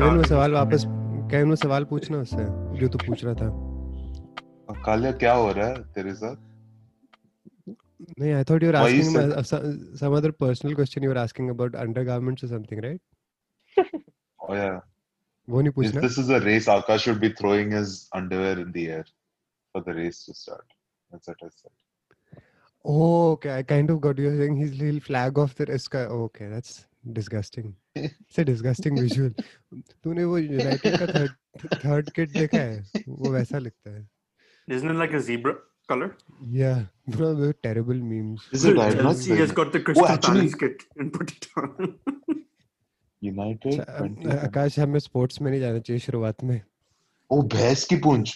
Kevin में सवाल वापस केविन में सवाल पूछना उससे जो तू पूछ रहा था काले क्या हो रहा है तेरे साथ नहीं I thought you are asking some other personal question you are asking about undergarments और समथिंग राइट ओ या वो नहीं पूछना this is a race Akash should be throwing his underwear in the air for the race to start that's what I said Oh, okay. I kind of got you saying he'll flag off the risk. Okay, that's disgusting. It's a visual तूने वो United का third third kit देखा है? वो वैसा लगता है। Isn't like a zebra colour या ब्रो वो terrible memes is it I don't see has got the Crystal Palace kit and put it on United Akash हमें स्पोर्ट्स में नहीं जाना चाहिए शुरुआत में। ओ भैंस की पूंछ।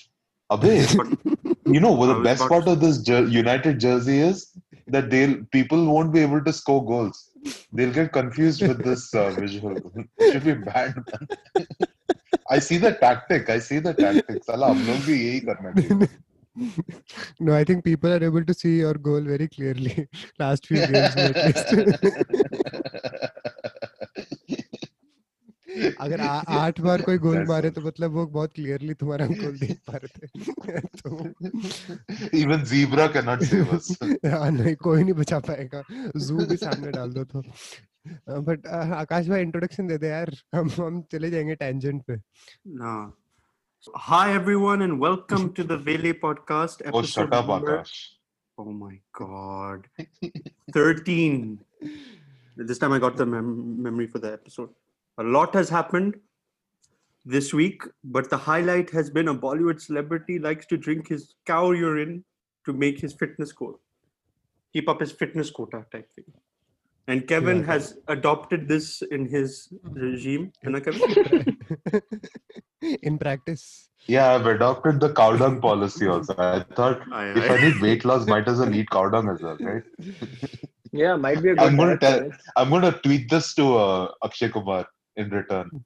अबे you know the best part of this United jersey is that they people won't be able to score goals they'll get confused with this uh, visual it should be banned man. I see the tactic I see the tactic साला हम लोग भी यही करना चाहिए no, I think people are able to see your goal very clearly. Last few games में at least. अगर आठ बार कोई गोल मारे तो मतलब वो बहुत क्लियरली तुम्हारा गोल देख पा रहे थे। तो even zebra can not save us नहीं कोई नहीं बचा पाएगा। जू भी सामने डाल दो तो। बट आकाश भाई इंट्रोडक्शन दे दे यार। हम हम चले जाएँगे टेंजेंट पे। ना। Hi everyone and welcome to the valley podcast episode oh shut up Akash oh my god 13 this time I got the memory for the episode A lot has happened this week, but the highlight has been a Bollywood celebrity likes to drink his cow urine to make his fitness goal. Keep up his fitness quota type thing. And Kevin Yeah. has adopted this in his regime. है ना, Kevin? in practice Yeah, I've adopted the cow dung policy also. I thought Aye, if I need weight loss, might as well eat cow dung as well, right? Yeah, might be a good I'm gonna tell- I'm going to tweet this to uh, Akshay Kumar in return.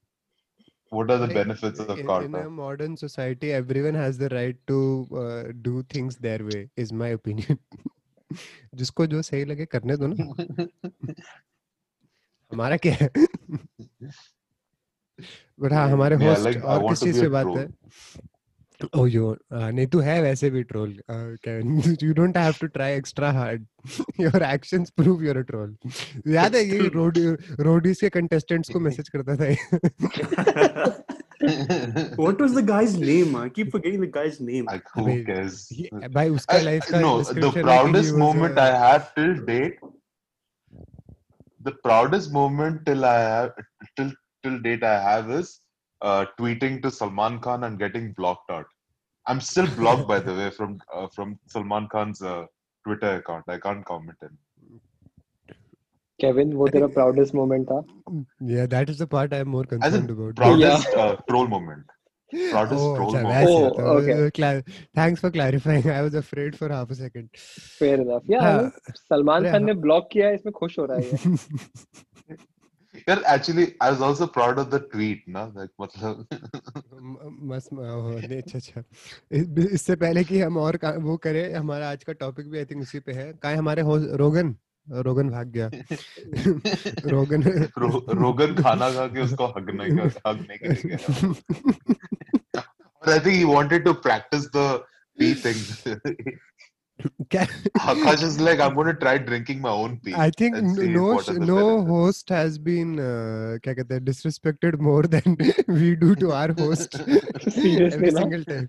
What are the benefits benefits of in, in a modern society everyone has the right to uh, do things their way is my opinion जिसको जो सही लगे करने दो ना हमारा क्या है बट हाँ हमारे होस्ट और किस से बात troll. Oh, you uh, need to have ऐसे भी troll. Uh, can, you don't have to try extra hard. Your actions prove you're a troll. याद है ये road roadies के contestants को message करता था. what was the guy's name? I keep forgetting the guy's name. Like, who cares? He, by uska I, life ka no, the proudest moment a... I have till date. The proudest moment till I have till till date I have is uh, tweeting to Salman Khan and getting blocked out. I'm still blocked by the way from uh, from Salman Khan's uh, Twitter account. I can't comment in. Kevin, वो तेरा proudest moment था? Yeah, that is the part I'm more As in concerned about. proudest uh, troll moment. Proudest Oh, troll अच्छा, moment. वैसे Oh, तो, okay. uh, cla- Thanks for clarifying. I was afraid for half a second. Fair enough. Yeah, हाँ, मतलब सलमान अरे खान ने हाँ। Block किया है इसमें खुश हो रहा है यार actually I was also proud of the tweet ना? लाइक मतलब मस मस्त अच्छा अच्छा। इससे पहले कि हम और वो करें हमारा आज का टॉपिक भी आई थिंक उसी पे है। काय हमारे रोगन। रोगन भाग गया। रोगन। रो, रोगन खाना खा के उसको हगने का हगने के लिए गया और I think he wanted to practise the three things Akash is like, I'm going to try drinking my own pee. I think no no host has been uh, क्या कहते हैं disrespected more than we do to our host Seriously every single time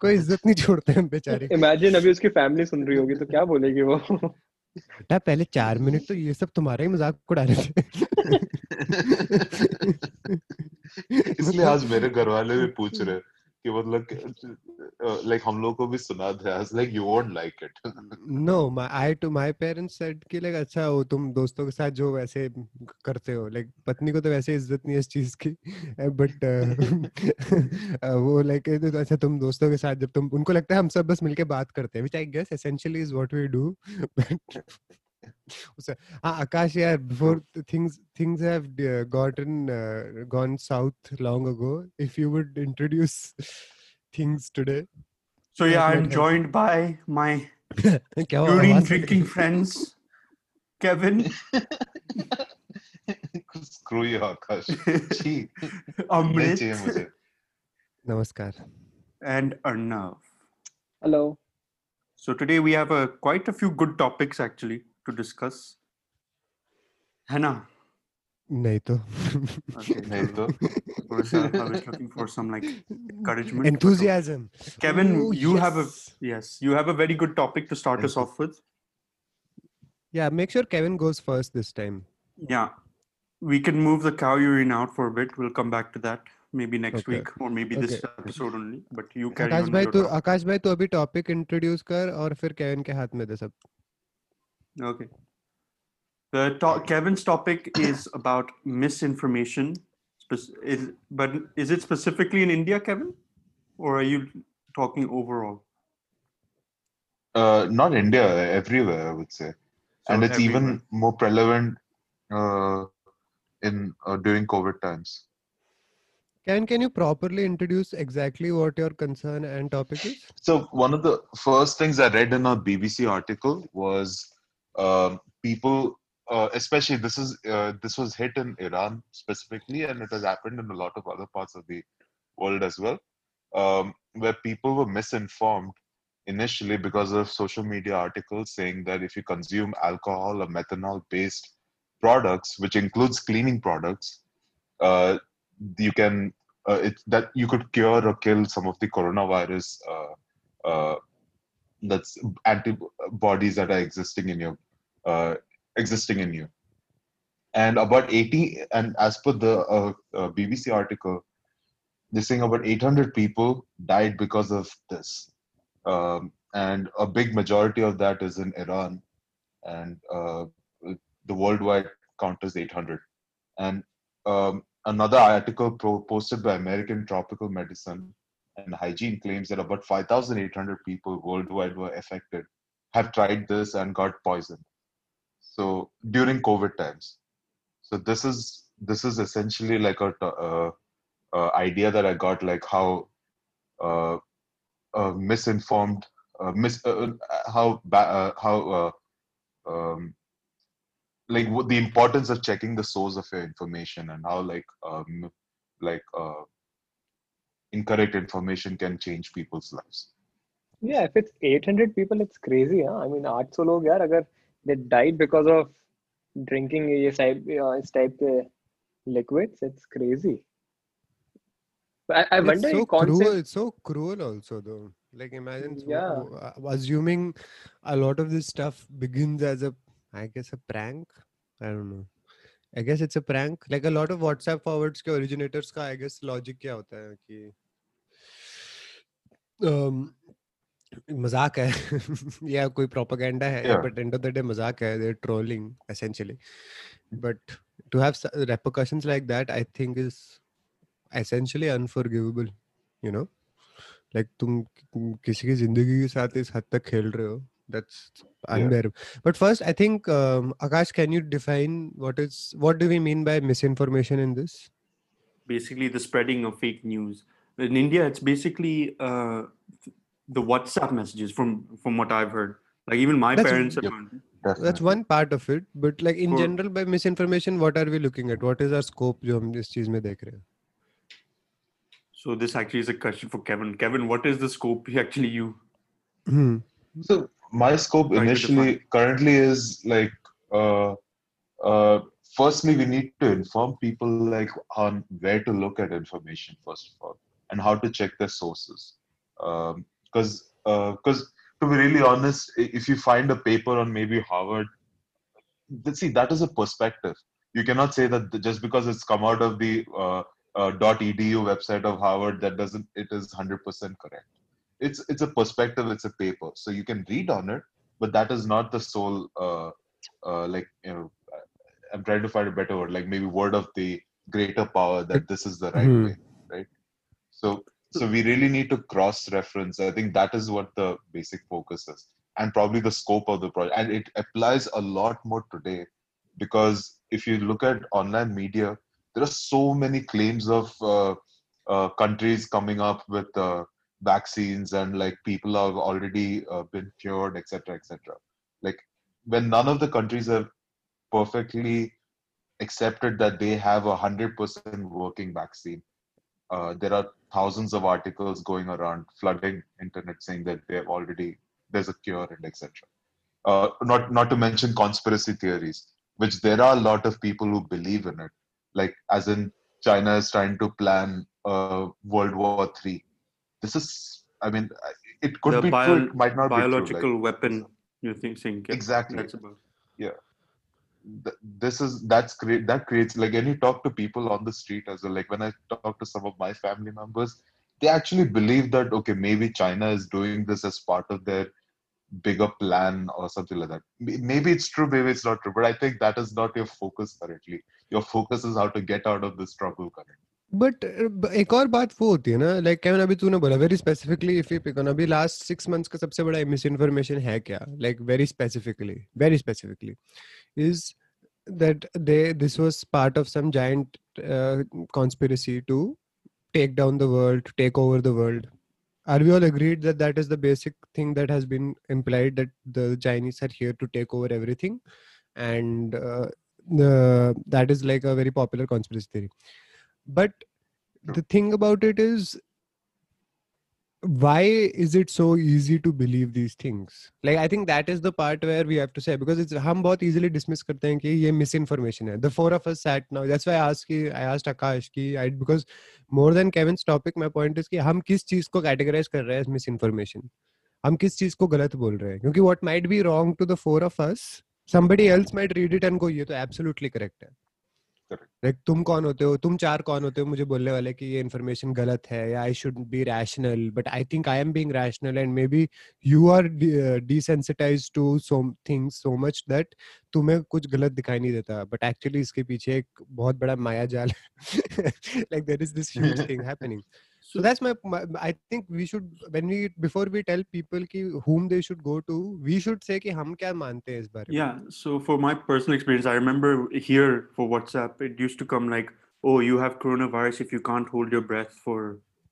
कोई इज़्ज़त नहीं छोड़ते हम बेचारे Imagine अभी उसकी फैमिली सुन रही होगी तो क्या बोलेगी वो? बेटा पहले चार मिनट तो ये सब तुम्हारा ही मज़ाक उड़ा रहे थे इसलिए आज मेरे घर वाले भी पूछ रहे कि मतलब लाइक हम लोग को भी सुना दे आज like you won't like it no my I to my parents said कि लाइक अच्छा हो तुम दोस्तों के साथ जो वैसे करते हो लाइक पत्नी को तो वैसे इज़्ज़त नहीं है इस चीज़ की बट वो लाइक अच्छा तुम दोस्तों के साथ जब तुम, उनको लगता है हम सब बस मिलके बात करते हैं which I guess essentially is what we do but so, uh, Akash, yeah, before things things have uh, gotten uh, gone south long ago. If you would introduce things today. So yeah, I'm joined by my urine drinking friends, Kevin. Screw you, Akash. Amrit. Namaskar. And Arnav. Hello. So today we have a, quite a few good topics actually to discuss. Hannah. नहीं तो Okay. नहीं तो थोड़ा सा I was looking for some like encouragement. but enthusiasm. Kevin, Oh, you have a yes. yes, you have a very good topic to start us Thank off with. Yeah, make sure Kevin goes first this time. Yeah, we can move the cow urine out for a bit. We'll come back to that maybe next Okay. week or maybe this Okay. episode only. But you carry Akash on. भाई with तू your topic. आकाश भाई तू अभी topic introduce कर और फिर Kevin के हाथ में दे सब Okay. The to- Kevin's topic is about misinformation. Is, but is it specifically in India, Kevin, or are you talking overall? uh, not India, everywhere I would say, So and it's even more prevalent uh, in uh, during COVID times. Kevin can you properly introduce exactly what your concern and topic is So one of the first things I read in a BBC article was um, people, uh, especially this is uh, this was hit in Iran specifically, and it has happened in a lot of other parts of the world as well, um, where people were misinformed initially because of social media articles saying that if you consume alcohol or methanol-based products, which includes cleaning products, uh, you can uh, it, that you could cure or kill some of the coronavirus uh, uh, that's antibodies that are existing in your uh, existing in you. And about 80 and as per the uh, uh, bbc article they're saying about 800 people died because of this. Um, and a big majority of that is in iran. And uh, the worldwide count is 800 and um, another article pro- posted by american tropical medicine and hygiene claims that about 5,800 people worldwide were affected, have tried this and got poisoned so during covid times so this is this is essentially like a uh, uh, idea that i got like how uh, uh misinformed mis how ba- how um, like the importance of checking the source of your information and how like um, like incorrect information can change people's lives yeah if it's 800 people it's crazy huh? i mean 800 log yaar agar they died because of drinking ये type uh, इस type के liquids, it's crazy. I, I And wonder it's so cruel it's so cruel also though like imagine s- w- Yeah. uh, assuming a lot of this stuff begins as a i guess a prank i don't know i guess it's a prank like a lot of whatsapp forwards के originators का i guess logic क्या होता है कि um, मज़ाक है। या कोई प्रोपेगेंडा है but end of the day मज़ाक है there trolling essentially but to have repercussions like that I think is essentially unforgivable you know like तुम किसी की ज़िंदगी के साथ इस हद तक खेल रहे हो that's unbearable but first I think Akash can you define what is what do we mean by mis in this basically the spreading of fake news in India it's basically the WhatsApp messages from from what I've heard. Like even my That's- parents have Yep. learned. that's Definitely. one part of it but like in For- general by misinformation what are we looking at what is our scope जो हम इस चीज में देख रहे हैं So this actually is a question for Kevin. Kevin, what is the scope actually you? Hmm. So my scope Trying to initially define. currently is like uh, uh, firstly we need to inform people like on where to look at information first of all and how to check their sources because because to be really honest if you find a paper on maybe harvard see that is a perspective. You cannot say that just because it's come out of the uh, uh, .edu website of harvard that doesn't it is 100% correct. It's it's a perspective it's a paper. So you can read on it but that is not the sole uh, uh, like you know i'm trying to find a better word like maybe word of the greater power that this is the right Hmm. way right? So so we really need to cross reference i think that is what the basic focus is and probably the scope of the project and it applies a lot more today because if you look at online media there are so many claims of uh, uh, countries coming up with uh, vaccines and like people have already uh, been cured etc etc like when none of the countries have perfectly accepted that they have a hundred percent working vaccine. Uh, there are thousands of articles going around flooding internet saying that they have already there's a cure and etc. Uh, not not to mention conspiracy theories, which there are a lot of people who believe in it. Like as in China is trying to plan uh, World War Three. This is, I mean, it could The be bio- true, it might not biological be true. Like, weapon. You think? think yeah, Exactly. That's about. th- this is that's great. That creates like when you talk to people on the street as well. Like when I talk to some of my family members, they actually believe that okay, maybe China is doing this as part of their bigger plan or something like that. M- Maybe it's true, maybe it's not true, but I think that is not your focus currently. Your focus is how to get out of this struggle currently. But एक और बात वो होती है ना like caiman अभी तूने बोला very specifically if you pick on अभी लास्ट सिक्स मंथ्स का सबसे बड़ा मिस इन्फॉर्मेशन है क्या like very specifically very specifically is that they this was part of some giant uh, conspiracy to take down the world to take over the world. Are we all agreed that that is the basic thing that has been implied that the chinese are here to take over everything? And uh, the, that is like a very popular conspiracy theory. But the thing about it is why is it so easy to believe these things like i think that is the part where we have to say because it's हम बहुत easily dismiss करते हैं कि ये misinformation है the four of us sat now that's why I asked कि I asked Akash कि I because more than Kevin's topic my point is कि हम किस चीज़ को categorize कर रहे हैं as misinformation हम किस चीज़ को गलत बोल रहे हैं क्योंकि what might be wrong to the four of us somebody else might read it and go ये तो absolutely correct है लाइक तुम कौन होते हो? तुम चार कौन होते हो मुझे बोलने वाले कि ये इन्फॉर्मेशन गलत है या I should be rational but I think I am being rational and maybe you are desensitise to so things so much that तुम्हें कुछ गलत दिखाई नहीं देता। बट एक्चुअली इसके पीछे एक बहुत बड़ा माया जाल like there is this huge thing happening so that's my, my, i think we should when we before we tell people ki whom they should go to we should say ki hum kya mante is bare yeah so for my personal experience i remember here for whatsapp it used to come like oh you have coronavirus if you can't hold your breath for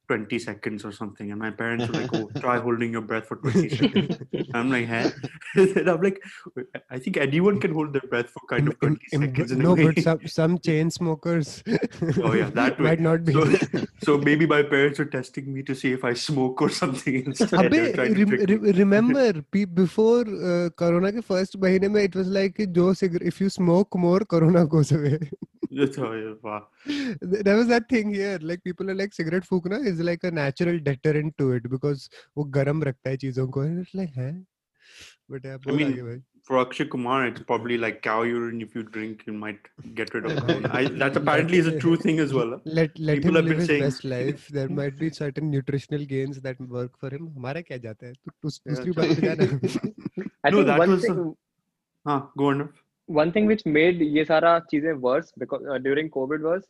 20 seconds or something. And my parents were like, oh, try holding your breath for 20 seconds. I'm like, hey. and I'm like, I think anyone can hold their breath for kind of 20 in, seconds. In no, but some, some chain smokers. oh, yeah, that might not be. So, so, maybe my parents are testing me to see if I smoke or something instead. Abbe, re- remember, before uh, Corona, ke first mein, it was like, if you smoke more, Corona goes away. That's how, there was that thing here like people are like cigarette फूकना is like a natural deterrent to it because वो गरम रखता है चीज़ों को and it's like है but yeah बोल mean, आगे For Akshay Kumar, it's probably like cow urine. If you drink, you might get rid of corona. I, that apparently is a true thing as well. huh? let let People him live his saying- best life there might be certain nutritional gains that work for him हमारा क्या जाता है तू तू Yeah, दूसरी. बात पे जाना I No, think that one was, uh, thing Huh, go on. Arnav. one thing which made ye sara cheeze worse because uh, during covid was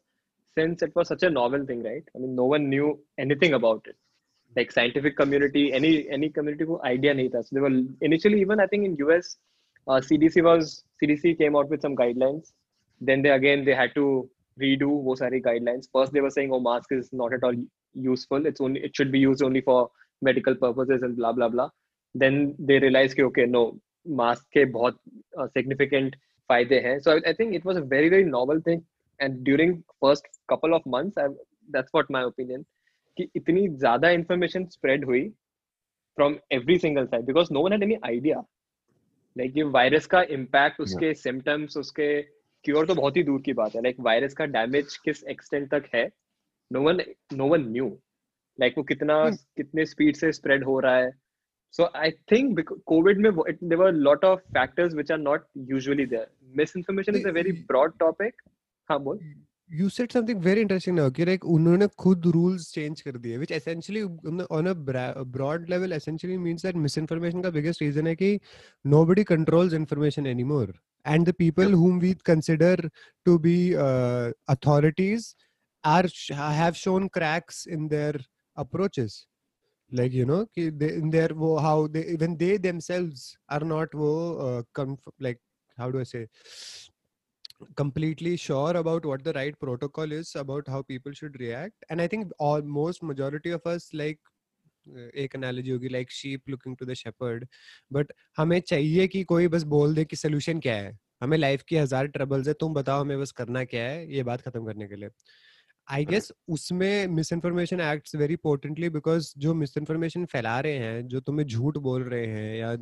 since it was such a novel thing right? I mean no one knew anything about it. Like scientific community any any community who idea nahi tha so they were initially even i think in us uh, cdc was cdc came out with some guidelines. Then they again they had to redo wo sari guidelines. First they were saying oh mask is not at all useful. It's only it should be used only for medical purposes and blah blah blah. Then they realized okay no. Mask के बहुत uh, significant फ़ायदे हैं so I think it was a very very novel thing and during first couple of months what my opinion कि इतनी ज़्यादा information spread हुई from every single side because no one had any idea like ये virus का impact उसके symptoms yeah. उसके cure तो बहुत ही दूर की बात है लाइक like, वायरस का डैमेज किस एक्सटेंट तक है no one no one knew like वो कितना hmm. कितने स्पीड से स्प्रेड हो रहा है so i think because covid में वो- it, there were a lot of factors which are not usually there misinformation is a very Y- broad topic हाँ बोल you said something very interesting now कि like उन्होंने खुद rules change कर दिए which essentially on a- on a bra- broad level essentially means that misinformation का biggest reason है कि nobody controls information anymore and the people whom we consider to be uh, authorities are sh- have shown cracks in their approaches like you know कि they, in their wo, how they even they themselves are not wo, uh, conf- like how do I say completely sure about what the right protocol is about how people should react and i think almost majority of us like uh, एक analogy होगी like sheep looking to the shepherd but हमें चाहिए कि कोई बस बोल दे कि solution क्या है हमें लाइफ की हज़ार ट्रबल्स है तुम बताओ हमें बस करना क्या है ये बात खत्म करने के लिए आई गेस उसमें misinformation acts very importantly because जो मिस इन्फॉर्मेशन फैला रहे हैं जो तुम्हें झूठ बोल रहे हैं या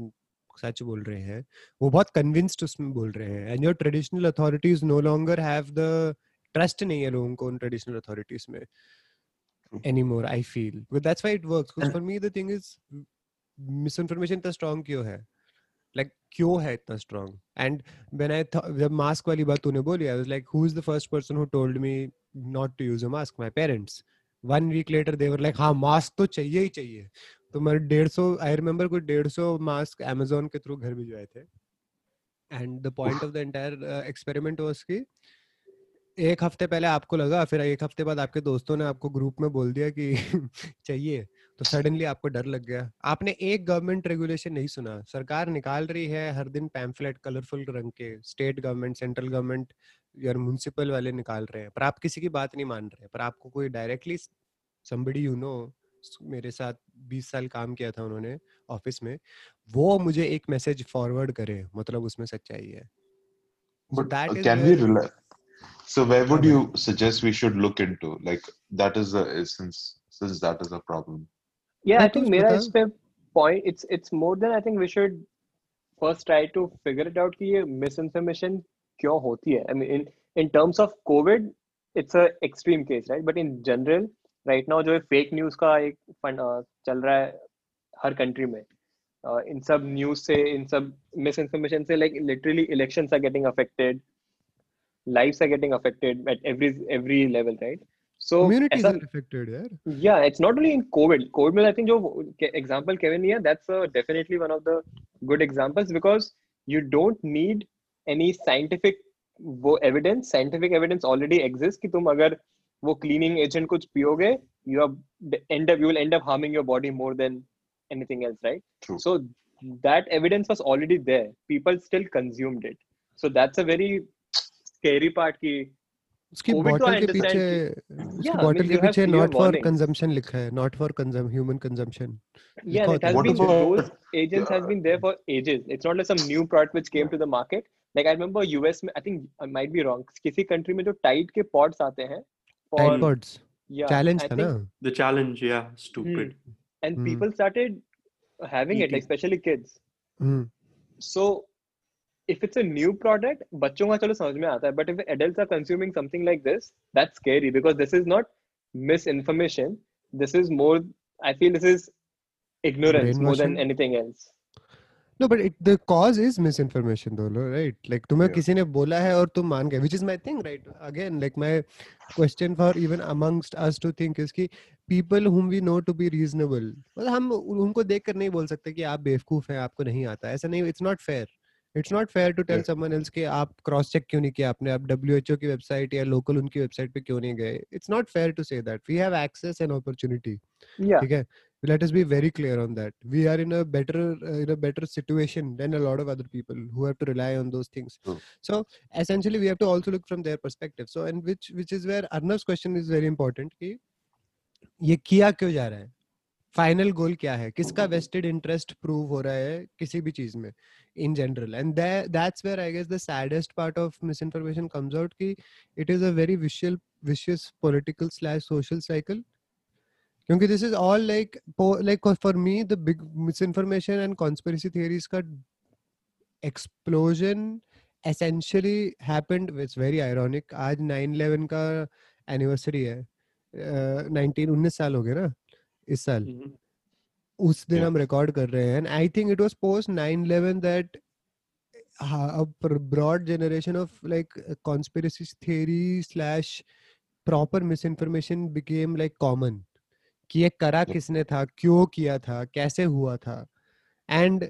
सच बोल रहे हैं वो बहुत कन्विंस्ड उसमें बोल रहे हैं। And your traditional authorities no longer have the trust नहीं है लोगों को उन ट्रेडिशनल अथॉरिटीज में anymore i feel. But that's why it works because for me the thing is misinformation इतना strong क्यों है? Like क्यों है इतना strong? And when i thought जब mask वाली बात तूने बोली i was like who is the first person who told me not to use a mask my parents. One week later they were like हाँ mask तो चाहिए ही चाहिए. तो मैं डेढ़ सौ आई रिमेम्बर कुछ डेढ़ सौ मास्क अमेजोन के थ्रू घर भिजवाए थे। And the point of the entire experiment was कि एक हफ़्ते पहले आपको लगा फिर एक हफ़्ते बाद आपके दोस्तों ने आपको ग्रुप में बोल दिया कि चाहिए। तो सडनली आपको डर लग गया। आपने एक गवर्नमेंट रेगुलेशन नहीं सुना। सरकार निकाल रही है हर दिन पैम्फलेट कलरफुल रंग के स्टेट गवर्नमेंट सेंट्रल गवर्नमेंट यार म्यूनसिपल वाले निकाल रहे हैं पर आप किसी की बात नहीं मान रहे पर आपको कोई डायरेक्टली समबड़ी यू नो मेरे साथ बीस साल काम किया था उन्होंने ऑफ़िस में वो मुझे एक मैसेज फॉरवर्ड करे मतलब उसमें सच्चाई है। But that can we so where would you suggest we should look into like that is the essence since that is a problem या आई थिंक मेरा इस पे point it's it's more than I think we should first try to figure it out कि ये miss क्यों होती है? I mean in terms of Covid it's a extreme case right but in general right now जो है fake news का एक fund uh, चल रहा है हर कंट्री में। uh, इन सब न्यूज़ से इन सब मिस इन्फॉर्मेशन से like literally election are getting affected lifes are getting affected at every every level right so communities are affected yeah yeah it's not only in covid. Covid mein i think jo example kevin here that's uh, definitely one of the good examples because you don't need any scientific वो evidence scientific evidence already exist कि तुम अगर वो cleaning agent कुछ पियोगे you are end up you will end up harming your body more than anything else right so that evidence was already there people still consumed it so that's a very scary part की उसकी bottle के पीछे उसकी bottle के पीछे not for consumption लिखा है not for consum human consumption या it has been there for ages it's not like some new product which came to the market like I remember US में I think I might be wrong किसी country में जो Tide के pods आते हैं tight pods या challenge था ना? द चैलेंज या stupid and people started having it specially kids so if it's a new product बच्चों का चलो समझ में आता है but if adults are consuming something like this that's scary because this is not miss information this is more I feel this is ignorance more than anything else. No but it the cause is misinformation दोनों right like तुम्हें yeah. किसी ने बोला है और तुम मान गए which is my thing right again like my question for even amongst us to think is कि people whom we know to be reasonable मतलब हम उनको देखकर नहीं बोल सकते कि आप बेवकूफ़ हैं आपको नहीं आता। ऐसा नहीं it's not fair it's not fair to tell someone else कि आप क्रॉस चेक क्यों नहीं किया आपने? आप डब्ल्यूएचओ की वेबसाइट या लोकल उनकी वेबसाइट पे क्यों नहीं गए? It's not fair to say that we have access and opportunity ठीक है? let us be very clear on that we are in a better uh, in a better situation than a lot of other people who have to rely on those things True. so essentially we have to also look from their perspective so and which which is where arnav's question is very important कि ये किया क्यों जा रहा है final goal क्या है किसका वेस्टेड इंटरेस्ट प्रूव हो रहा है किसी भी चीज में in general and that that's where i guess the saddest part of misinformation comes out ki it is a very vicious vicious political slash social cycle क्योंकि this is all like like for me the big misinformation and conspiracy theories का explosion essentially happened it's very ironic आज 9/11 का anniversary है uh, nineteen उन्नीस साल हो गए ना इस साल mm-hmm. उस दिन yeah. हम रिकॉर्ड कर रहे हैं and I think it was post 9/11 that a broad generation of like conspiracy theory slash proper misinformation became like common कि ये करा किसने था क्यों किया था कैसे हुआ था? And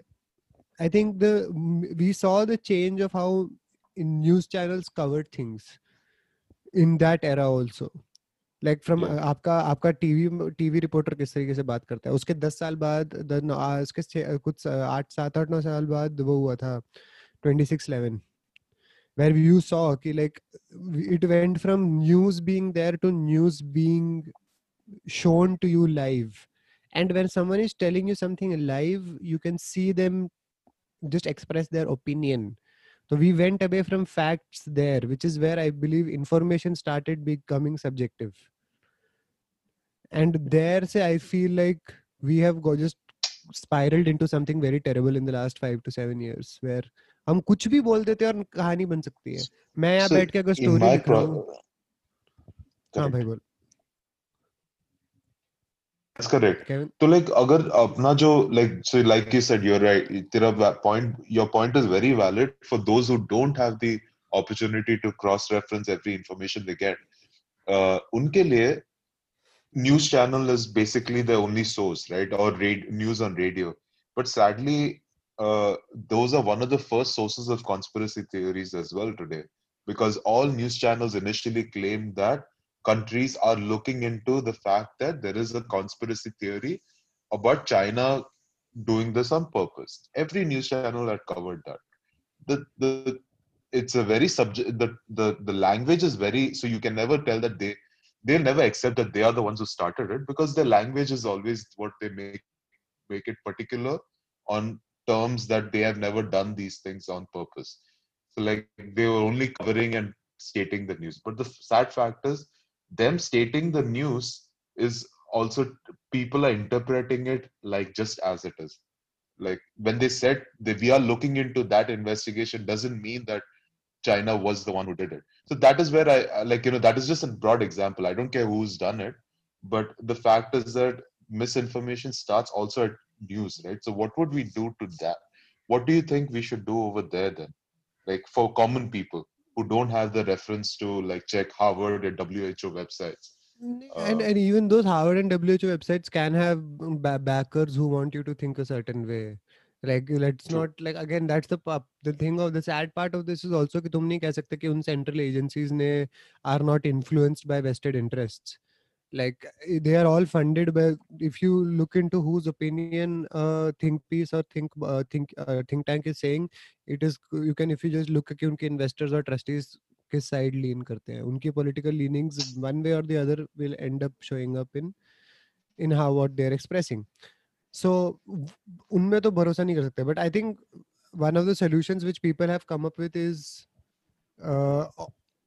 I think the we saw the change of how in news channels covered things in that era also like from आपका आपका टीवी टीवी रिपोर्टर किस तरीके से बात करता है? उसके दस साल बाद उसके कुछ आठ सात आठ नौ साल बाद वो हुआ था twenty six eleven where you saw कि like it went from news being there to news being shown to you live and when someone is telling you something live you can see them just express their opinion so we went away from facts there which is where i believe information started becoming subjective and there say i feel like we have got just spiraled into something very terrible in the last 5 to 7 years where हम कुछ भी बोल देते हैं और कहानी बन सकती है मैं यहाँ So, बैठ के अगर in स्टोरी my लिख रहा pro- हूँ हाँ Correct. भाई बोल that's correct. Kevin? So like agar apna jo like so like you said you're right. Tera point your point is very valid for those who don't have the opportunity to cross reference every information they get. Uh, unke liye news channel is basically the only source, right? Or read news on radio. But sadly, uh, those are one of the first sources of conspiracy theories as well today, because all news channels initially claimed that countries are looking into the fact that there is a conspiracy theory about China doing this on purpose. Every news channel had covered that. The the it's a very subject the, the the language is very so you can never tell that they they'll never accept that they are the ones who started it because their language is always what they make make it particular on terms that they have never done these things on purpose. So like they were only covering and stating the news. But the sad fact is them stating the news is also people are interpreting it like just as it is. Like when they said that we are looking into that investigation doesn't mean that china was the one who did it. So that is where i like you know that is just a broad example. I don't care who's done it but the fact is that misinformation starts also at news right? So what would we do to that? What do you think we should do over there then? Like for common people who don't have the reference to like check harvard and who websites and Uh, and even those Harvard and WHO websites can have um, ba- backers who want you to think a certain way. Like let's True. not like again that's the pu- the thing of the sad part of this is also कि तुम नहीं कह सकते कि उन central agencies ने are not influenced by vested interests. like they are all funded by if you look into whose opinion uh, think piece or think uh, think uh, think tank is saying it is you can if you just look कि unke investors or trustees किस side lean करते हैं उनकी political leanings one way or the other will end up showing up in in how what they are expressing so उनमें तो भरोसा नहीं कर सकते but I think one of the solutions which people have come up with is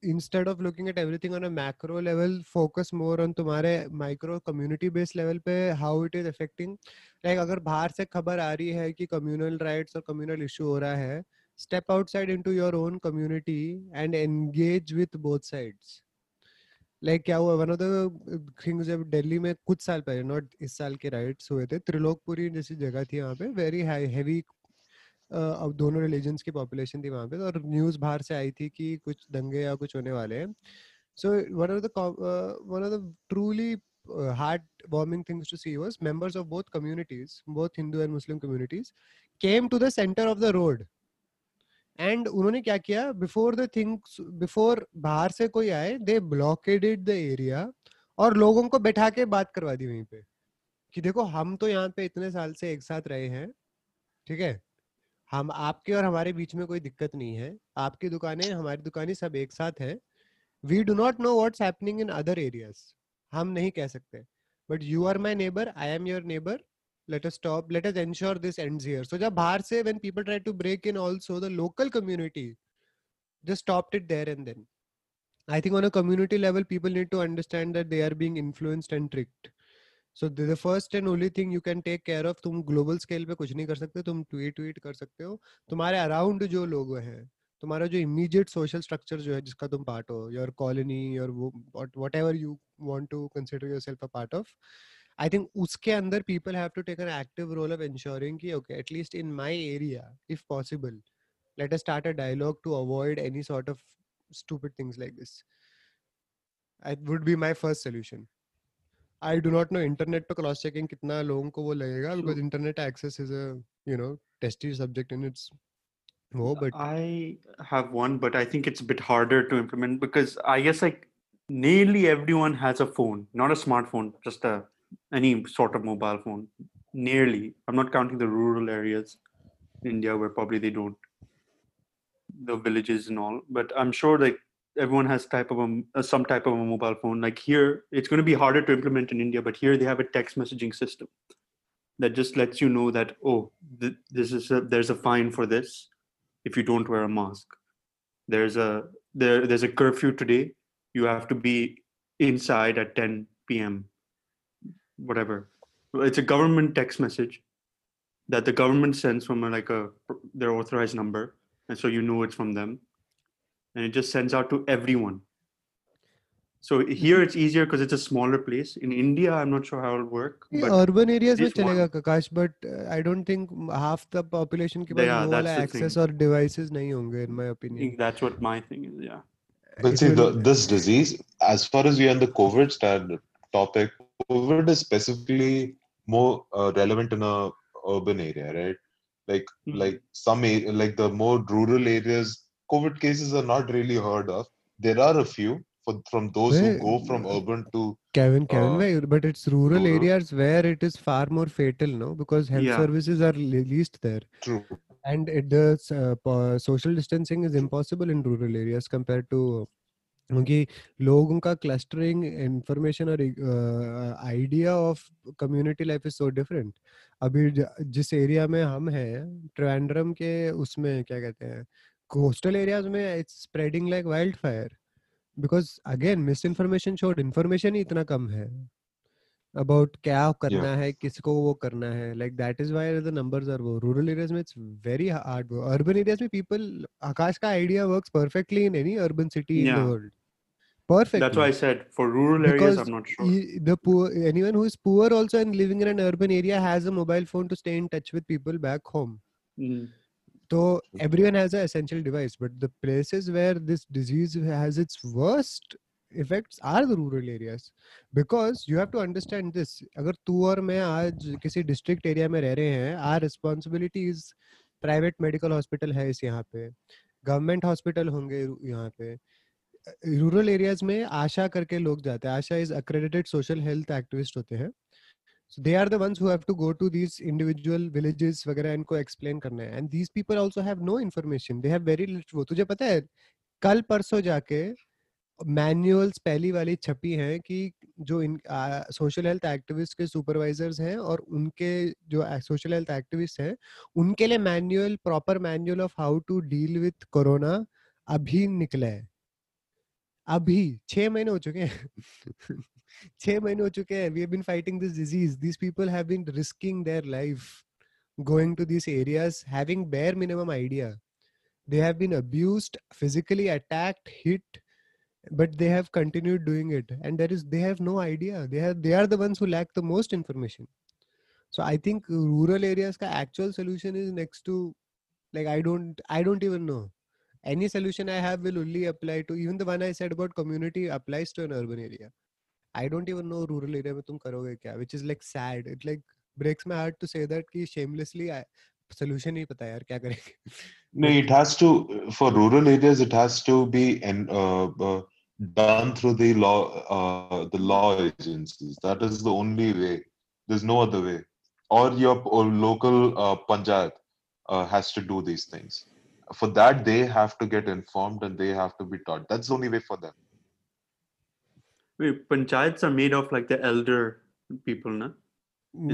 instead of looking at everything on a macro level focus more on तुम्हारे micro community based level पे how it is affecting like अगर बाहर से खबर आ रही है कि communal rights और communal issue हो रहा है step outside into your own community and engage with both sides like क्या हुआ वन ऑफ़ द थिंग्स जब दिल्ली में कुछ साल पहले नॉट इस साल के राइट्स हुए थे त्रिलोकपुरी जैसी जगह थी वहाँ पे वेरी हैवी अब दोनों रिलीजन्स की पॉपुलेशन थी वहाँ पे और न्यूज़ बाहर से आई थी कि कुछ दंगे या कुछ होने वाले हैं। So one of the one of the truly heart warming things to see was members of both communities, both hindu and muslim communities, came to the center of the road. And उन्होंने क्या किया? Before the things before बाहर से कोई आए they blockaded the area और लोगों को बैठा के बात करवा दी वहीं पे कि देखो, हम तो यहाँ पे इतने साल से एक साथ रहे हैं, ठीक है? हम आपके और हमारे बीच में कोई दिक्कत नहीं है आपकी दुकानें हमारी दुकानें सब एक साथ है we do not know what's happening in other areas हम नहीं कह सकते but you are my neighbour I am your neighbour let us stop let us ensure this ends here so jab bahar se when people try to break in also the local community just stopped it there and then i think on a community level people need to understand that they are being influenced and tricked so the first and only thing you can take care of तुम global scale पे कुछ नहीं कर सकते, तुम tweet tweet कर सकते हो। तुम्हारे अराउंड जो लोग हैं, तुम्हारा जो इमीडिएट सोशल स्ट्रक्चर जो है, जिसका तुम पार्ट हो your colony your whatever you want to consider yourself a part of I think उसके अंदर people have to take an active role of ensuring की okay at least in my area if possible let us start a dialogue to avoid any sort of stupid things like this I would be my first solution I do not know internet पे cross checking कितना लोगों को वो लगेगा Sure. because internet access is a you know testy subject in its वो but I have one, but I think it's a bit harder to implement because I guess like nearly everyone has a phone, not a smartphone, just a any sort of mobile phone. Nearly. I'm not counting the rural areas in India where probably they don't, the villages and all. But I'm sure like everyone has type of a, uh, some type of a mobile phone. Like here, it's going to be harder to implement in India, but here they have a text messaging system that just lets you know that oh, th- this is a, there's a fine for this if you don't wear a mask. There's a there there's a curfew today. You have to be inside at 10 p.m. Whatever. It's a government text message that the government sends from a, like a their authorized number, and so you know it's from them, and it just sends out to everyone. So here it's easier because it's a smaller place. In India, I'm not sure how it'll work. ये But urban areas में this चलेगा one- ककाश but uh, I don't think half the population के पास Yeah, वो that's वाला the access thing. और devices नहीं होंगे in my I opinion. think that's what my thing is. Yeah. But It see, the, will- this disease, as far as we are on the COVID stand topic, COVID is specifically more uh, relevant in a urban area, right? Like, Mhm. like some a- like the more rural areas, COVID cases are not really heard of. There are a few for from those who go from urban to Kevin, Kevin, uh, but it's rural rural. areas where it is far more fatal, no? Because health Yeah. services are least there, true. and it does uh, social distancing is impossible in rural areas compared to क्योंकि लोगों का clustering information और idea of community life is so different अभी जिस area में हम हैं ट्रिवेंड्रम के उसमें क्या कहते हैं coastal areas mein it's spreading like wildfire because again misinformation showed information ही इतना कम है about क्या करना yeah. है किसको वो करना है like that is why the numbers are वो rural areas में it's very hard वो urban areas में people आकाश का idea works perfectly in any urban city yeah. in the world perfect that's why i said for rural areas because i'm not sure the poor anyone who is poor also and living in an urban area has a mobile phone to stay in touch with people back home mm. तो everyone has a essential device but the places where this disease has its worst effects are the rural areas because you have to understand this अगर तू और मैं आज किसी district area में रह रहे हैं our responsibility is private medical hospital है इस यहाँ पे। गवर्नमेंट हॉस्पिटल होंगे यहाँ पे। रूरल एरियाज़ में आशा करके लोग जाते हैं। ASHA is accredited social health activist होते हैं। So, they are the ones who have to go to these individual villages वगैरह इनको explain करना है। And these people also have no information. They have very little वो। तुझे पता है, कल परसों जाके मैनुअल्स पहली वाली छपी हैं कि जो इन सोशल हेल्थ एक्टिविस्ट के सुपरवाइजर्स हैं और उनके जो सोशल हेल्थ एक्टिविस्ट हैं, उनके लिए manual proper manual of how to deal with corona अभी निकला है। अभी, छह महीने हो चुके हैं। छह महीने हो चुके हैं we been fighting this disease this people have been risking their life going to this areas having bare minimum idea they have been abused physically attacked hit but they have continued doing it and there is they have no idea they have they are the ones who lack the most information so I think rural areas का actual solution is next to like I don't I don't even know any solution i have will only apply to, even the one i said about community applies to an urban area. I don't even know rural area mein tum karoge kya which is like sad it like breaks my heart to say that कि shamelessly I, solution नहीं पता यार क्या करेंगे No, it has to for rural areas. It has to be and uh, uh, done through the law, uh, the law agencies. That is the only way. There's no other way. Or your or local uh, panchayat uh, has to do these things. For that, they have to get informed and they have to be taught. That's the only way for them. Wait, panchayats are made of like the elder people, na?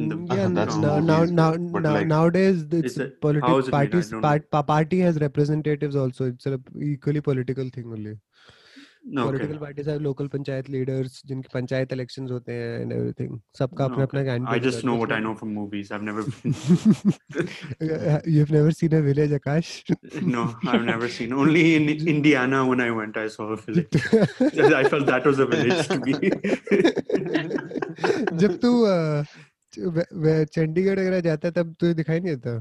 in the- yeah That's now, now, now, but- but now like- nowadays it's Is it- how politics is it parties part, party has representatives also. It's a equally political thing only political parties are local panchayat leaders जिनके panchayat elections होते हैं and everything सबका अपना अपना candidate I just know what I know from movies I have never you have never seen a village Akash no I have never seen only in Indiana when I went I saw a village I felt that was a village to be जब तू चंडीगढ़ वगैरह जाता तब तुझे दिखाई नहीं देता?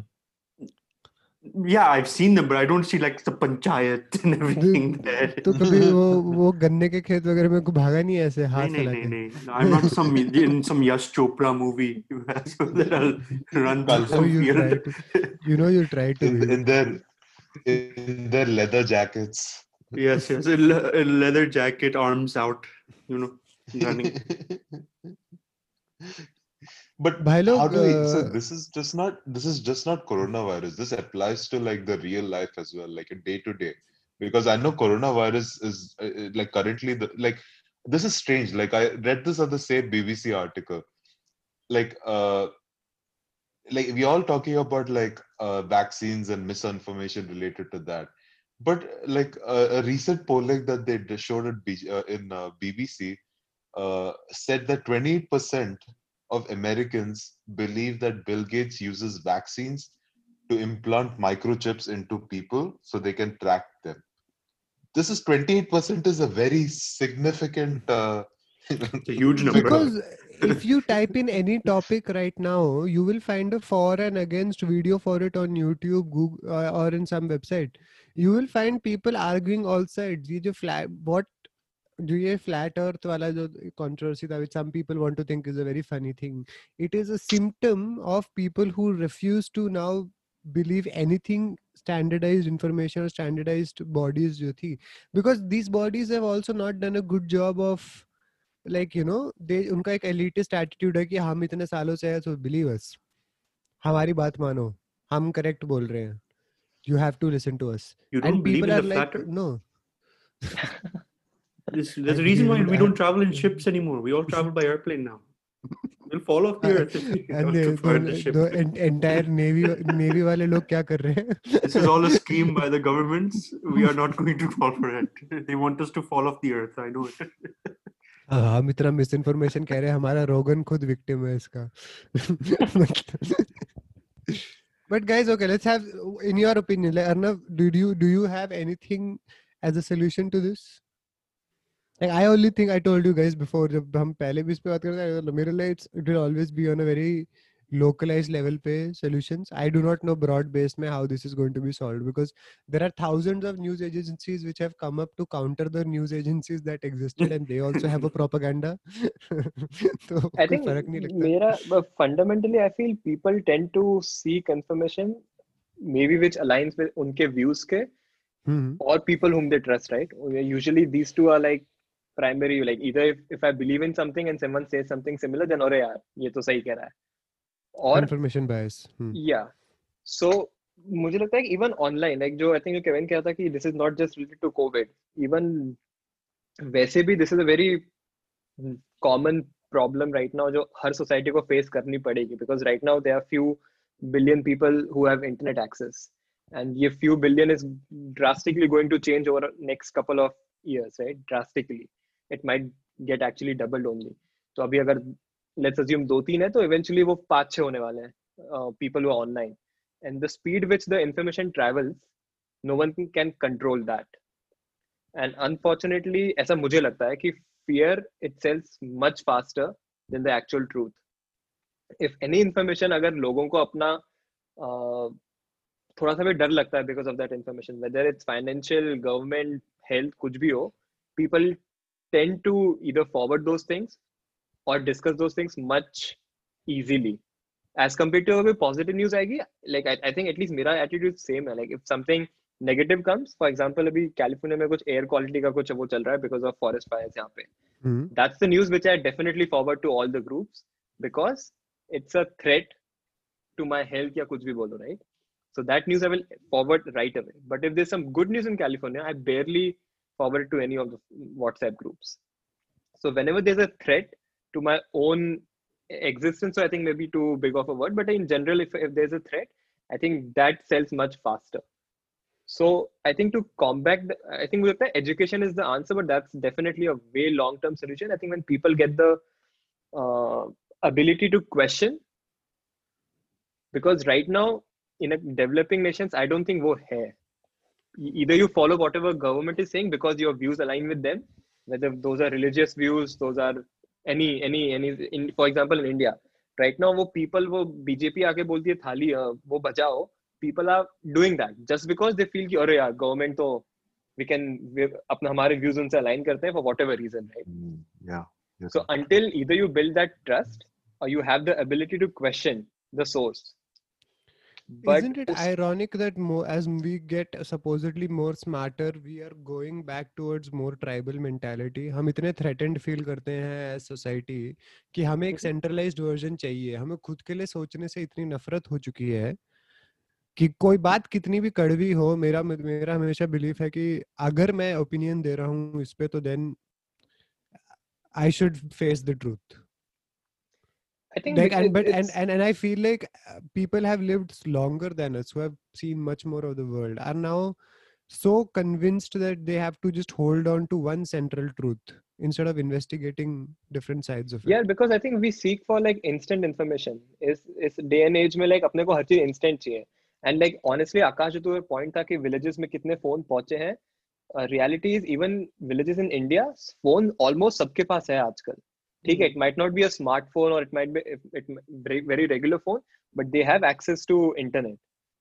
yeah, I've seen them, but I don't see like the panchayat and everything there. तो कभी वो वो गन्ने के खेत वगैरह में को भागा नहीं है ऐसे No, हाथ no, चला no, के no. I'm not some in some Yash Chopra movie so that I'll run through Oh, some you try field. to, you know you try to In, be. in their in their leather jackets. Yes, yes. A, le- a leather jacket, arms out. You know, running. but Bhai log, how do we, so uh, this is just not this is just not coronavirus. This applies to like the real life as well like a day to day. Because i know coronavirus is uh, uh like currently the like this is strange. Like i read this other say bbc article. Like uh like we all talking about like uh, vaccines and misinformation related to that. But like uh, a recent polling that they showed at B- uh, in uh, bbc said that 28% of Americans believe that Bill Gates uses vaccines to implant microchips into people so they can track them. This is 28% is a very significant. Uh, It's a huge number. because if you type in any topic right now you will find a for and against video for it on youtube google uh, or in some website you will find people arguing all sides ये जो flat what जो ये flat earth वाला जो controversy था some people want to think is a very funny thing it is a symptom of people who refuse to now believe anything standardised information और standardised bodies जो थी. Because these bodies have also not done a good job of like you know they उनका एक elitist attitude है कि हम इतने सालों से हैं सो बिलीव अस हमारी बात मानो हम करेक्ट बोल रहे हैं. You have to listen to us and people are like no no This, there's a I reason why believe we in- don't travel in ships anymore. We all travel by airplane now. We'll fall off the earth if we and have the, to fly the ship. the en- entire navy navy वाले लोग क्या कर रहे हैं This is all a scheme by the governments. We are not going to fall for it. They want us to fall off the earth. I know it. हाँ, हम इतना miss information कह रहे हैं हमारा रोगन खुद विक्टिम है इसका but guys okay let's have in your opinion like arnav did you do you have anything as a solution to this like i only think i told you guys before जब हम पहले भी इस पे बात करते थे मेरे लिए it's it will always be on a very localized level पे solutions i do not know broad based में how this is going to be solved because there are thousands of news agencies which have come up to counter the news agencies that existed and they also have a propaganda तो I कोई think फर्क नहीं लगता मेरा but fundamentally I feel people tend to seek information maybe which aligns with उनके views के हम्म or people whom they trust, right? Usually these two are like primary like either if, if i believe in something and someone says something similar then or यार ये तो सही कह रहा है। और confirmation bias hmm. yeah. So मुझे लगता है इवन ऑनलाइन लाइक जो आई थिंक जो केविन कहा था कि this is not just related to COVID even वैसे भी this is a very common problem right now जो हर सोसाइटी को फेस करनी पड़ेगी because right now they are few billion people who have internet access and ये few billion is drastically going to change over next couple of years, right drastically it might get actually doubled only तो अभी अगर let's assume दो तीन है तो eventually वो पाँच छः होने वाले हैं पीपल हुआ online and the speed which the information travels no one can control that and unfortunately ऐसा मुझे लगता है कि fear it sells much faster than the actual truth if any information अगर लोगों को अपना थोड़ा सा भी डर लगता है because of that information whether it's financial government health कुछ भी हो people tend to either forward those things or discuss those things much easily as compared to अगर positive news आएगी like I, I think at least मेरा attitude same है like if something negative comes for example अभी California में कुछ air quality का कुछ वो चल रहा है because of forest fires यहाँ पे हम्म that's the news which I definitely forward to all the groups because it's a threat to my health या कुछ भी बोलो right so that news I will forward right away but if there's some good news in California I barely forward to any of the WhatsApp groups so whenever there's a threat to my own existence so I think maybe too big of a word but in general if, if there's a threat I think that sells much faster so I think to combat, the, I think with the education is the answer, but that's definitely a way long-term solution. I think when people get the uh, ability to question, because right now in a developing nations, I don't think wo hai E- Either you follow whatever government is saying because your views align with them, whether those are religious views, those are any any any. In, for example, in India, right now वो people वो BJP आके बोलती है थाली अ, वो बचाओ people are doing that just because they feel कि अरे यार government तो we can we अपना हमारे views उनसे align करते हैं for whatever reason right Mm, yeah. Yes. so until either you build that trust or you have the ability to question the source but Isn't it ironic that more as we get supposedly more smarter, we are going back towards more tribal mentality? हम इतने threatened feel करते हैं as society कि हमें एक Mhm. centralized version चाहिए. हमें खुद के लिए सोचने से इतनी नफरत हो चुकी है कि कोई बात कितनी भी कड़वी हो मेरा मेरा हमेशा बिलीफ है कि अगर मैं ओपिनियन दे रहा हूँ इस पे तो then I should face the truth I think like bec- and it- but and, it's- and and i feel like uh, people have lived s- longer than us who have seen much more of the world are now so convinced that they have to just hold on to one central truth instead of investigating different sides of it yeah because i think we seek for like instant information is is day and age में like अपने को हर चीज instant चाहिए and like honestly आकाश जो तो point था कि villages में कितने phone पहुंचे हैं uh, reality is even villages in India phone almost सबके पास है आजकल ठीक है it might not be a smartphone और it might be it very regular phone but they have access to internet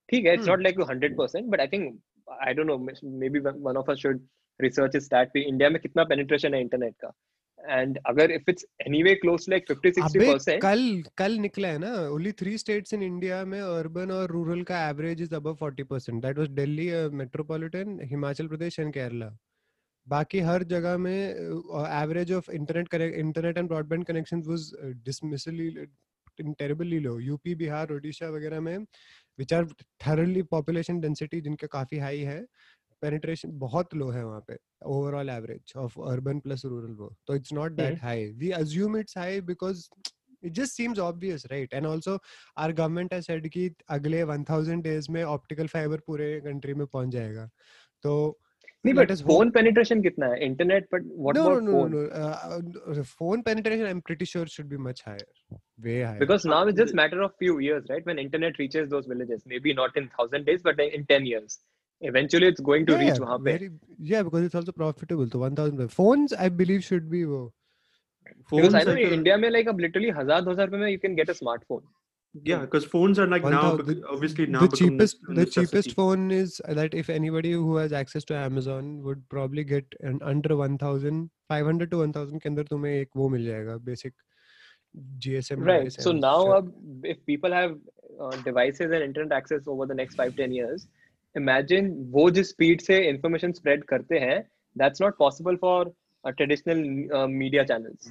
ठीक है it's not like hundred percent but I think I don't know maybe one of us should research is that India में कितना penetration है internet का? And अगर if it's anyway close like 50 60% कल कल निकला है ना only three states in India में अर्बन और रूरल का average is above 40% that was Delhi metropolitan Himachal Pradesh and Kerala बाकी हर जगह में average of internet internet and broadband connections was dismally terribly low UP Bihar Odisha वगैरह में which are thoroughly population density जिनके काफ़ी high है penetration बहुत लो है वहाँ पे overall average of urban plus rural वो। तो it's not that high we assume it's high because it just seems obvious right? And also our government has said कि अगले 1000 days में optical fiber पूरे country में पहुँच जाएगा। तो नहीं बट फ़ोन पेनिट्रेशन कितना है internet but what about phone no phone penetration I am pretty sure should be much higher way higher because now it's just matter of few years right when internet reaches those villages maybe not in 1000 days but in 10 years eventually it's going to yeah, reach wahan pe yeah because it's also profitable so 1000 phones i believe should be wo, because i know in india mein like ab literally 1000 2000 rupees mein you can get a smartphone Yeah, because phones are like One now, thou- the- obviously now the cheapest the cheapest phone is that if anybody who has access to amazon would probably get an under 1000 500 to 1000 के अंदर तुम्हें एक वो मिल जाएगा basic gsm right device so now shit. अब if people have uh, devices and internet access over the next 5 10 years imagine वो जिस speed से information spread करते हैं that's not possible for uh, traditional uh, media channels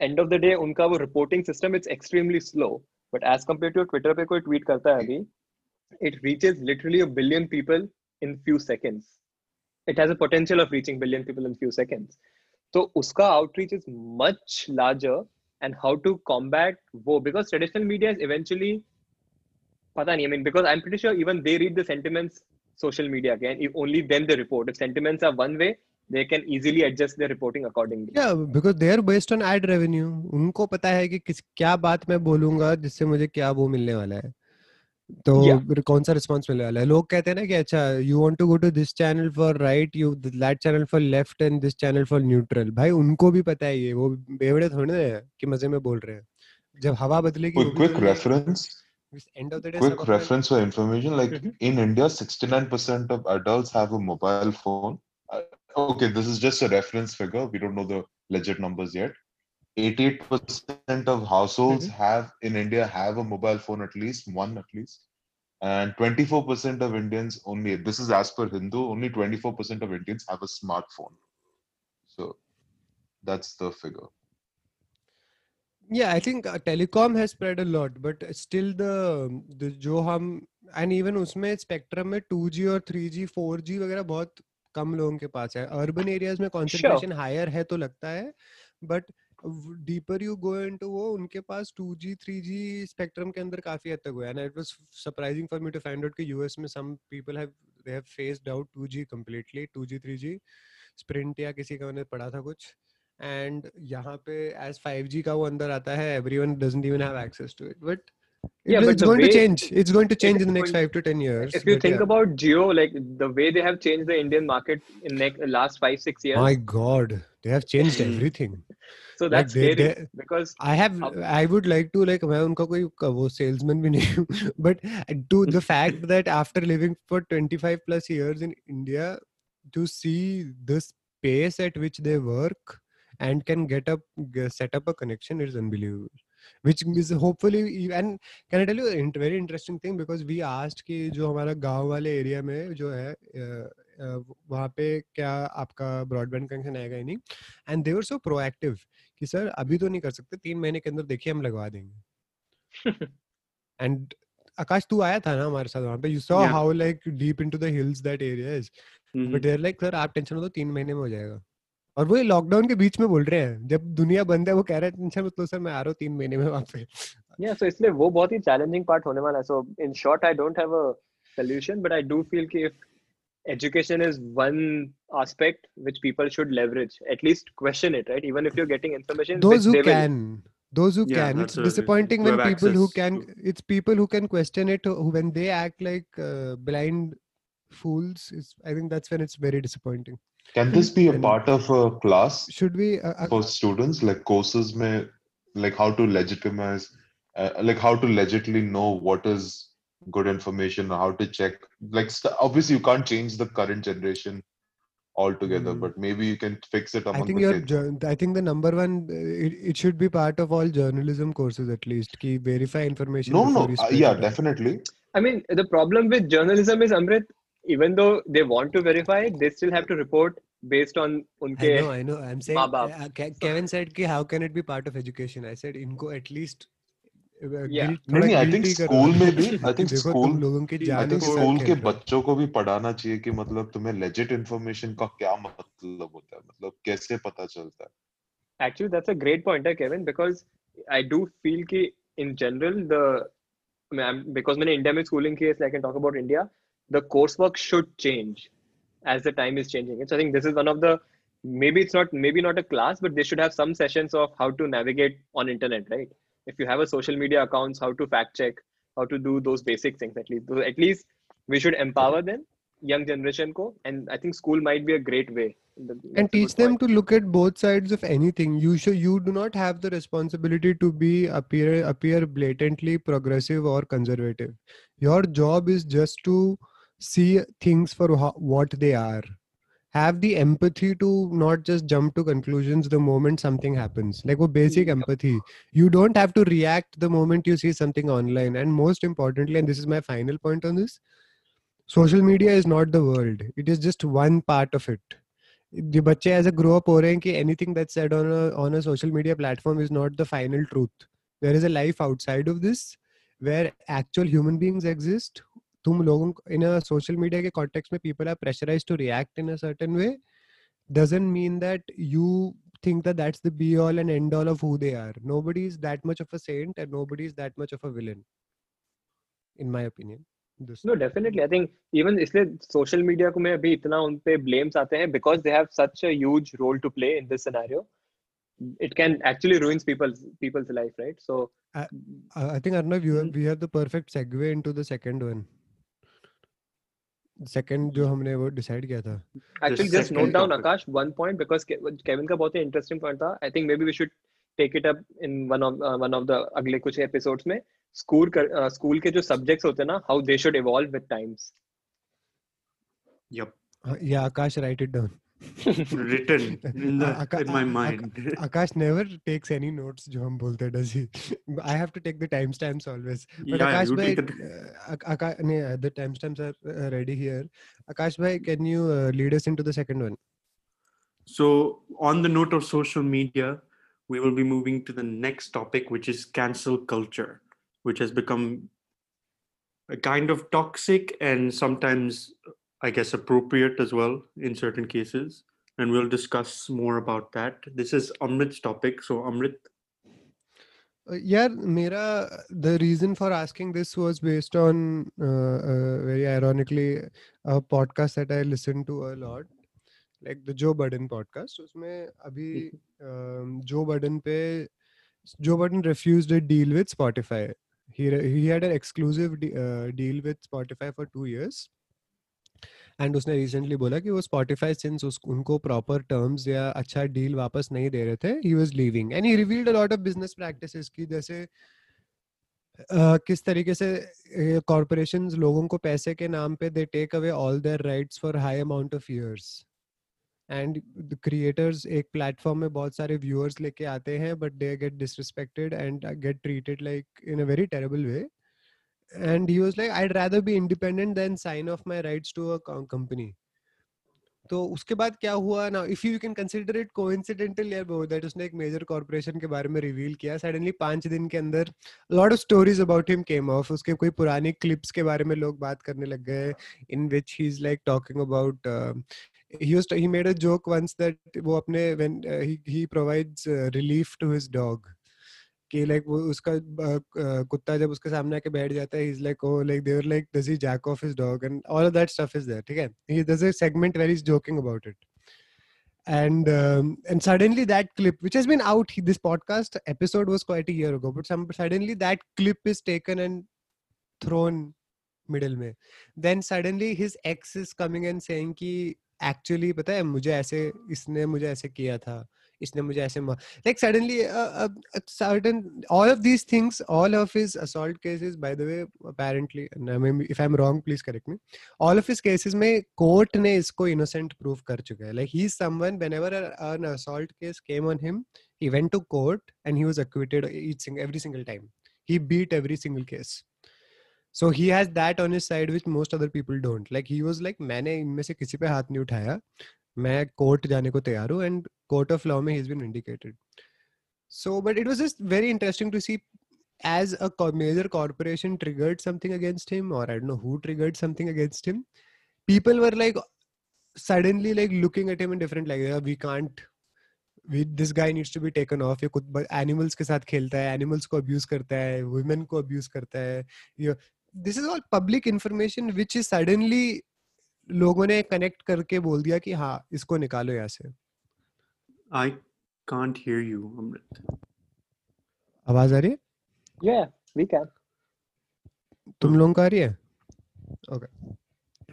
end of the day उनका वो reporting system it's extremely slow but as compare to Twitter पे कोई tweet करता है अभी it reaches literally billion people in few seconds it has potential of reaching billion people in few seconds तो उसका outreach is much larger and how to combat वो because traditional media is eventually पता नहीं mean because I am pretty sure even they read the sentiments social media के and only then the report if sentiments are one way they can easily adjust their reporting accordingly yeah because they are based on ad revenue उनको पता है कि किस क्या बात मैं बोलूँगा जिससे मुझे क्या वो मिलने वाला है तो Yeah. कौन सा रिस्पांस मिलने वाला है लोग कहते हैं ना कि अच्छा you want to go to this channel for right you that channel for left and this channel for neutral भाई उनको भी पता है ये वो बेवड़े थोड़े ना हैं कि मज़े में बोल रहे हैं जब हवा बदलेगी बदलेगी। reference. end of the day Quick reference for information. Like Mhm. in India, 69% of adults have a mobile phone. Uh, okay, this is just a reference figure. We don't know the legit numbers yet. 88% of households have in India have a mobile phone at least one at least, and 24% of Indians only. This is as per Hindu. Only 24% of Indians have a smartphone. So that's the figure. Yeah, I think uh, telecom has spread a lot, but still the the जो हम and even उसमें spectrum में 2G और 3G 4G वगैरह बहुत कम लोगों के पास है। अर्बन एरियाज़ में कॉन्सेंट्रेशन हायर है तो लगता है but deeper you go into वो उनके पास 2G 3G स्पेक्ट्रम के अंदर काफ़ी हद तक हुआ and it was surprising for me to find out कि यूएस में some people have they have phased out 2G completely 2G 3G Sprint या किसी का मैंने पढ़ा था कुछ। एंड यहाँ पे एज फाइव जी का वो अंदर आता है everyone doesn't even have access to it but yeah, it's going to change. It's going to change in the next five to ten years. If you think yeah. about Jio, like the way they have changed the Indian market in next last five six years. My God, they have changed hmm. everything. so that's like they, they, because I have uh, I would like to like मैं उनका कोई वो salesman भी नहीं but to the fact that after living for 25 plus years in India to see the space at which they work and can get up set up a connection is unbelievable which is hopefully and can I tell you a very interesting thing because we asked कि जो हमारा गाँव वाले area में जो है वहाँ पे क्या आपका ब्रॉडबैंड कनेक्शन आएगा ही नहीं? And they were so proactive कि सर अभी तो नहीं कर सकते तीन महीने के अंदर देखिए हम लगवा देंगे। एंड आकाश तू आया था ना हमारे साथ वहाँ पे? You saw. How like deep into the hills that area is. But there like sir आप टेंशन हो तो तीन महीने में हो जाएगा। और वो लॉकडाउन के बीच में बोल रहे हैं जब दुनिया बंद है वो कह रहे हैं टेंशन मत लो सर मैं आ रहा हूँ तीन महीने में वहाँ पे Yeah, so इसलिए वो बहुत ही challenging part होने वाला है. So in short, I don't have a solution, but I do feel कि if education is one aspect which people should leverage, at least question it, right? Even if you're getting information, those who they will. can those who Yeah, can it's is. disappointing when people who can to- it's people who can question it who when they act like uh, blind fools is i think that's when it's very disappointing Can this be a part of a class should we uh, uh, for students, like courses, may like how to legitimize, uh, like how to legitimately know what is good information, how to check. Like st- obviously, you can't change the current generation altogether, Mm. but maybe you can fix it i think the your kids. i think the number one uh, it, it should be part of all journalism courses at least ki verify information No, no, uh, yeah, it definitely. I mean, the problem with journalism is Amrit, even though they want to verify it, they still have to report based on I unke. know, I know. I'm saying माँ बाप. uh, Ke- Kevin said कि how can it be part of education? I said इनको at least uh, Yeah. guilt, नहीं, थोड़ा नहीं, I think guilty करो। school में भी- I कि think देखो school- तुम लोगों की I I जान think के साथ स्कूल के खेल रहे हो। बच्चों को भी पढ़ाना चाहिए कि मतलब तुम्हें legit information का क्या मतलब होता है मतलब कैसे पता चलता है Actually, that's a great pointer, Kevin, because I do feel कि in general the I mean, I'm, because मैंने India में schooling की है, so I can talk about India. the coursework should change as the time is changing. So I think this is one of the maybe it's not maybe not a class, but they should have some sessions of how to navigate on internet, right? If you have a social media accounts, how to fact check, how to do those basic things at least. So at least we should empower them, young generation ko, and I think school might be a great way. and teach them point. to look at both sides of anything you should you do not have the responsibility to be appear appear blatantly progressive or conservative your job is just to see things for ho- what they are have the empathy to not just jump to conclusions the moment something happens like a basic Yep. empathy you don't have to react the moment you see something online and most importantly and this is my final point on this social media is not the world it is just one part of it the बच्चे as a grow up हो रहे हैं कि anything that's said on a on a social media platform is not the final truth there is a life outside of this where actual human beings exist तुम लोगों को in a social media के context में people are pressurized to react in a certain way doesn't mean that you think that that's the be all and end all of who they are nobody is that much of a saint and nobody is that much of a villain in my opinion this No, definitely. I think even इसलिए social media को मैं अभी इतना उन पे blames आते हैं because they have such a huge role to play in this scenario. It can actually ruins people's people's life, right? So Uh, I think Arnav, you have, Mhm. we have the perfect segue into the second one. Second जो हमने वो decide किया था। Actually just note down Akash one point because Kevin का बहुत ही interesting point था. I think maybe we should take it up in one of one of the अगले कुछ एपिसोड्स में. स्कूल स्कूल के जो सब्जेक्ट्स होते हैं ना how they should evolve with times yup yeah Akash write it down Written in, the, Aka- in my Aka- mind. Akash never takes any notes जो हम बोलते हैं, does he? I have to take the timestamps always. But yeah, Akash you bhai, take it. uh, Ak- Aka- nee, uh, the timestamps are uh, ready here. Akash bhai, can you uh, lead us into the second one? So, on the note of social media, we will be moving to the next topic, which is cancel culture, which has become a kind of toxic and sometimes, I guess, appropriate as well in certain cases. And we'll discuss more about that. This is Amrit's topic. So, Amrit, Uh, yeah, Mera, the reason for asking this was based on uh, uh, very ironically a podcast that I listen to a lot, like the Joe Budden podcast. उसमें अभी um, Joe Budden पे Joe Budden refused a deal with Spotify. He re- he had an exclusive de- uh, deal with Spotify for two years. and उसने recently बोला कि वो Spotify since उनको proper terms या अच्छा डील वापस नहीं दे रहे थे he was leaving and he revealed a lot of business practices की जैसे अ, किस तरीके से कॉरपोरेशंस लोगों को पैसे के नाम पे they take away all their rights for high amount of years and creators एक प्लेटफॉर्म में बहुत सारे व्यूअर्स लेके आते हैं but they get disrespected and get treated like in a very terrible way and he was like i'd rather be independent than sign off my rights to a co- company. तो उसके बाद क्या हुआ ना if you can consider it coincidental या that उसने एक major corporation के बारे में रिवील किया। सडनली पाँच दिन के अंदर lot of stories about him came of उसके कोई पुरानी क्लिप्स के बारे में लोग बात करने लग गए in which he is like talking about he was he made a joke once that वो अपने when uh, he he provides uh, relief to कि like वो उसका uh, uh, कुत्ता जब उसके सामने आके बैठ जाता है like oh like they were like does he jack off his dog and all of that stuff is there ठीक है he does a segment where he's joking about it and um, and suddenly that clip which has been out this podcast episode was quite a year ago but some suddenly that clip is taken and thrown middle में then suddenly his ex is coming and saying कि actually पता है मुझे ऐसे इसने मुझे ऐसे किया था इसने मुझे ऐसे like suddenly certain all of these things all of his assault cases by the way apparently if I am wrong please correct me all of his cases में कोर्ट ने इसको इनोसेंट प्रूव कर चुका है. Like he is someone whenever an assault case came on him he went to court and he was acquitted each single every single time. He beat every single case. So, he has that on his side which most other people don't. Like, he was like, मैंने इनमें से किसी पे हाथ नहीं उठाया. मैं court जाने को तैयार हूँ एंड कोर्ट ऑफ़ लॉ में he is indicated so but it was just very interesting to see as a major corporation triggered something against him और I don't know triggered something against him people were like suddenly like looking at him in different like we can't this guy needs to be taken off ये कुछ animals के साथ खेलता है animals को abuse करता है वुमेन को अब्यूज करता है. This is all public information which is suddenly लोगों ने कनेक्ट करके बोल दिया कि हाँ इसको निकालो यहाँ से। I can't hear you Amrit आवाज़ आ रही है? या वी कैन तुम लोगों का आ रही है? Okay.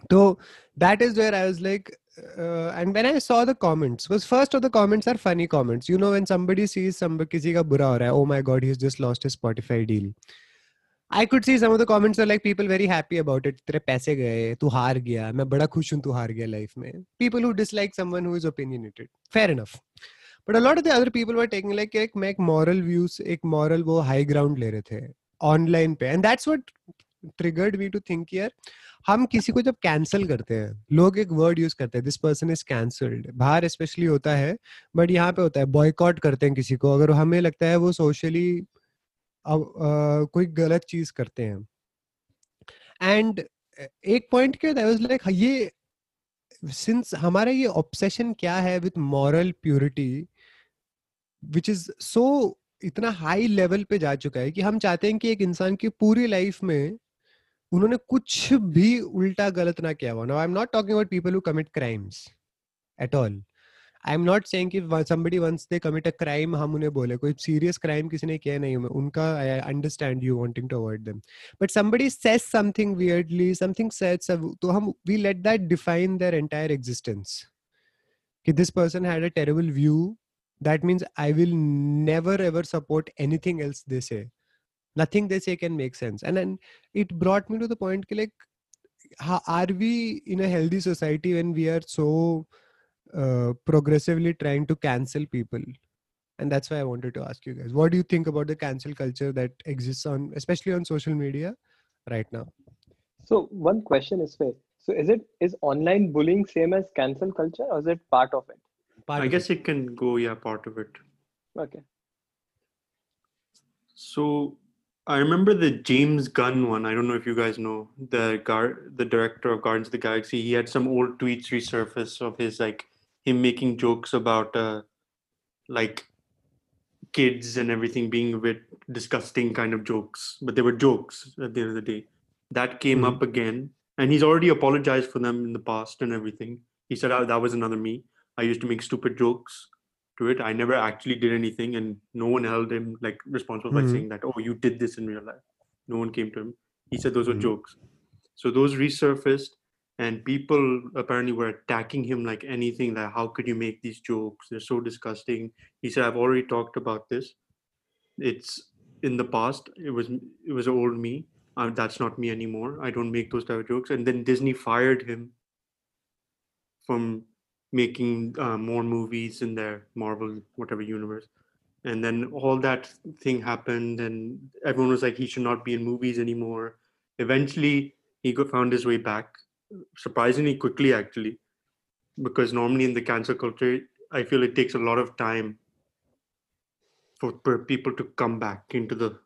तो that is where I was like and when I saw the comments was first of the comments are funny comments you know when somebody sees some किसी का बुरा हो रहा है ओ my god he has just lost his Spotify deal I could see some of the comments are like people very happy about it तेरे पैसे गए, तू हार गया, मैं बड़ा खुश हूँ तू हार गया लाइफ में. People who dislike someone who is opinionated fair enough but a lot of the other people were taking like एक, मैं एक मॉरल व्यूज़ एक मॉरल वो हाई ग्राउंड ले रहे थे ऑनलाइन पे. And that's what triggered me to think यार, हम किसी को जब कैंसिल करते हैं, लोग एक वर्ड यूज़ करते हैं दिस पर्सन इज़ कैंसल्ड बाहर स्पेशली होता है बट यहाँ पे होता है बॉयकॉट करते हैं किसी को, अगर हमें लगता है वो सोशली कोई गलत चीज़ करते हैं। एंड एक पॉइंट के वाज लाइक ये, सिंस हमारा ये ऑब्सेशन क्या है with moral purity, which is so इतना हाई लेवल पे जा चुका है कि हम चाहते हैं कि एक इंसान की पूरी लाइफ में उन्होंने कुछ भी उल्टा गलत ना किया हुआ। I am not talking about people who commit crimes at all. I am not saying कि somebody once they commit a crime हम उन्हें बोले कोई serious crime किसी ने किया नहीं उनका I understand you wanting to avoid them but somebody says something weirdly something says तो हम we let that define their entire existence कि person had a terrible view that means I will never ever support anything else they say nothing they say can make sense and then it brought me to the point like how, are we in a healthy society when we are so uh, Uh, progressively trying to cancel people and that's why i wanted to ask you guys what do you think about the cancel culture that exists on especially on social media right now so one question is fair so is it is online bullying same as cancel culture or is it part of it part i of guess it. it can go yeah part of it okay so I remember the James Gunn one. I don't know if you guys know the guard, the director of Guardians of the Galaxy. He had some old tweets resurface of his like him making jokes about uh, like kids and everything being a bit disgusting kind of jokes, but they were jokes at the end of the day. That came mm-hmm. up again, and he's already apologized for them in the past and everything. He said oh, that was another me. I used to make stupid jokes to it. I never actually did anything, and no one held him like responsible mm-hmm. by saying that, "Oh, you did this in real life." No one came to him. He said those mm-hmm. were jokes. So those resurfaced, and people apparently were attacking him like anything like how could you make these jokes? They're so disgusting. He said i've already talked about this. It's in the past. It was it was old me. Uh, that's not me anymore. I don't make those type of jokes. And then disney fired him from making uh, more movies in their marvel whatever universe. And then all that thing happened and everyone was like he should not be in movies anymore. Eventually he found his way back surprisingly quickly actually because normally in the cancel culture i feel it takes a lot of time for, for people to come back into the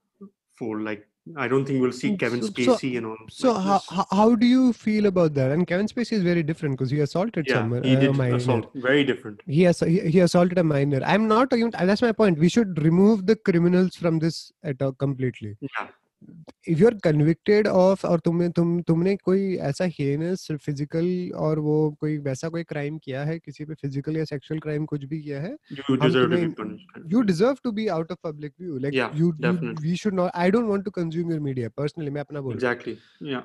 fold like I don't think we'll see Mm, Kevin so- so- Spacey and all. So like how, this. how do you feel about that? And Kevin Spacey is very different because he assaulted yeah, someone. he did minor. assault. Very different. He, ass- he he assaulted a minor. I'm not even. That's my point. We should remove the criminals from this at all completely. Yeah. If you are convicted of और तुमने तुम तुमने कोई ऐसा heinous physical और वो कोई वैसा कोई क्राइम किया है? किसी पे फ़िज़िकल या सेक्सुअल क्राइम कुछ भी किया है? You deserve to be out of public view like you we should not I don't want to consume your media personally मैं अपना बोल। Exactly yeah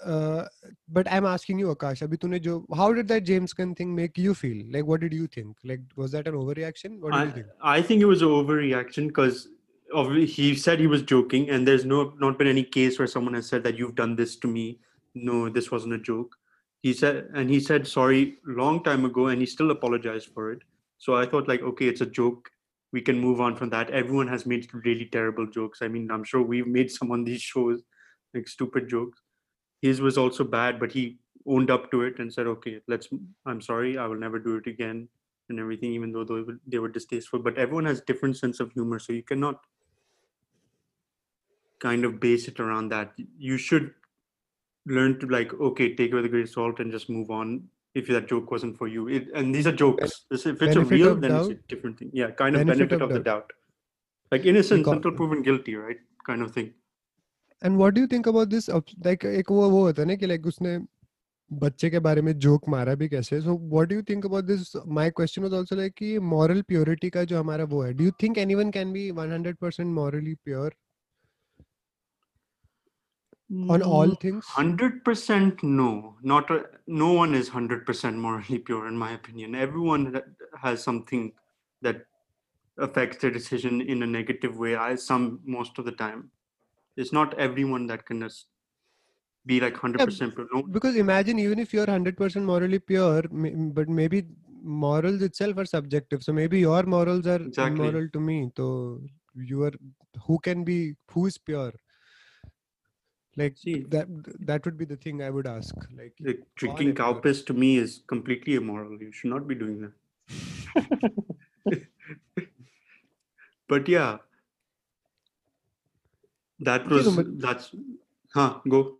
but I am asking you Akash अभी तूने जो how did that James Gunn thing make you feel like what did you think like was that an overreaction what do you think I think it was overreaction cuz he said he was joking, and there's no not been any case where someone has said that you've done this to me. No, this wasn't a joke. He said, and he said sorry long time ago, and he still apologized for it. So I thought like, okay, it's a joke. We can move on from that. Everyone has made really terrible jokes. I mean, I'm sure we've made some on these shows, like stupid jokes. His was also bad, but he owned up to it and said, okay, let's. I'm sorry, I will never do it again and everything, even though they were, distasteful. But everyone has different sense of humor, so you cannot kind of base it around that. You should learn to like, okay, take it with a grain of salt and just move on. If that joke wasn't for you, it, and these are jokes. This- If it's a benefit real, of then it's a doubt? different thing. Yeah, kind of Benefit benefit, of of, the doubt. doubt, like innocence Because- until proven guilty, right? Kind of thing. And what do you think about this? ob- Like, एक वो वो होता है ना कि like उसने बच्चे के बारे में जोक मारा भी कैसे? So what do you think about this? My question was also like कि moral purity का जो हमारा वो है. Do you think anyone can be 100% morally pure on all Mm, things? Hundred percent, no. Not a, no one is hundred percent morally pure, in my opinion. Everyone has something that affects their decision in a negative way. I some most of the time. It's not everyone that can just be like hundred percent pure. No, because imagine even if you're 100% morally pure but maybe morals itself are subjective so maybe your morals are Exactly. immoral to me so you are who can be who is pure like See- that that would be the thing i would ask like like drinking cow piss to me is completely immoral. You should not be doing that. but yeah, that was that's huh. Go.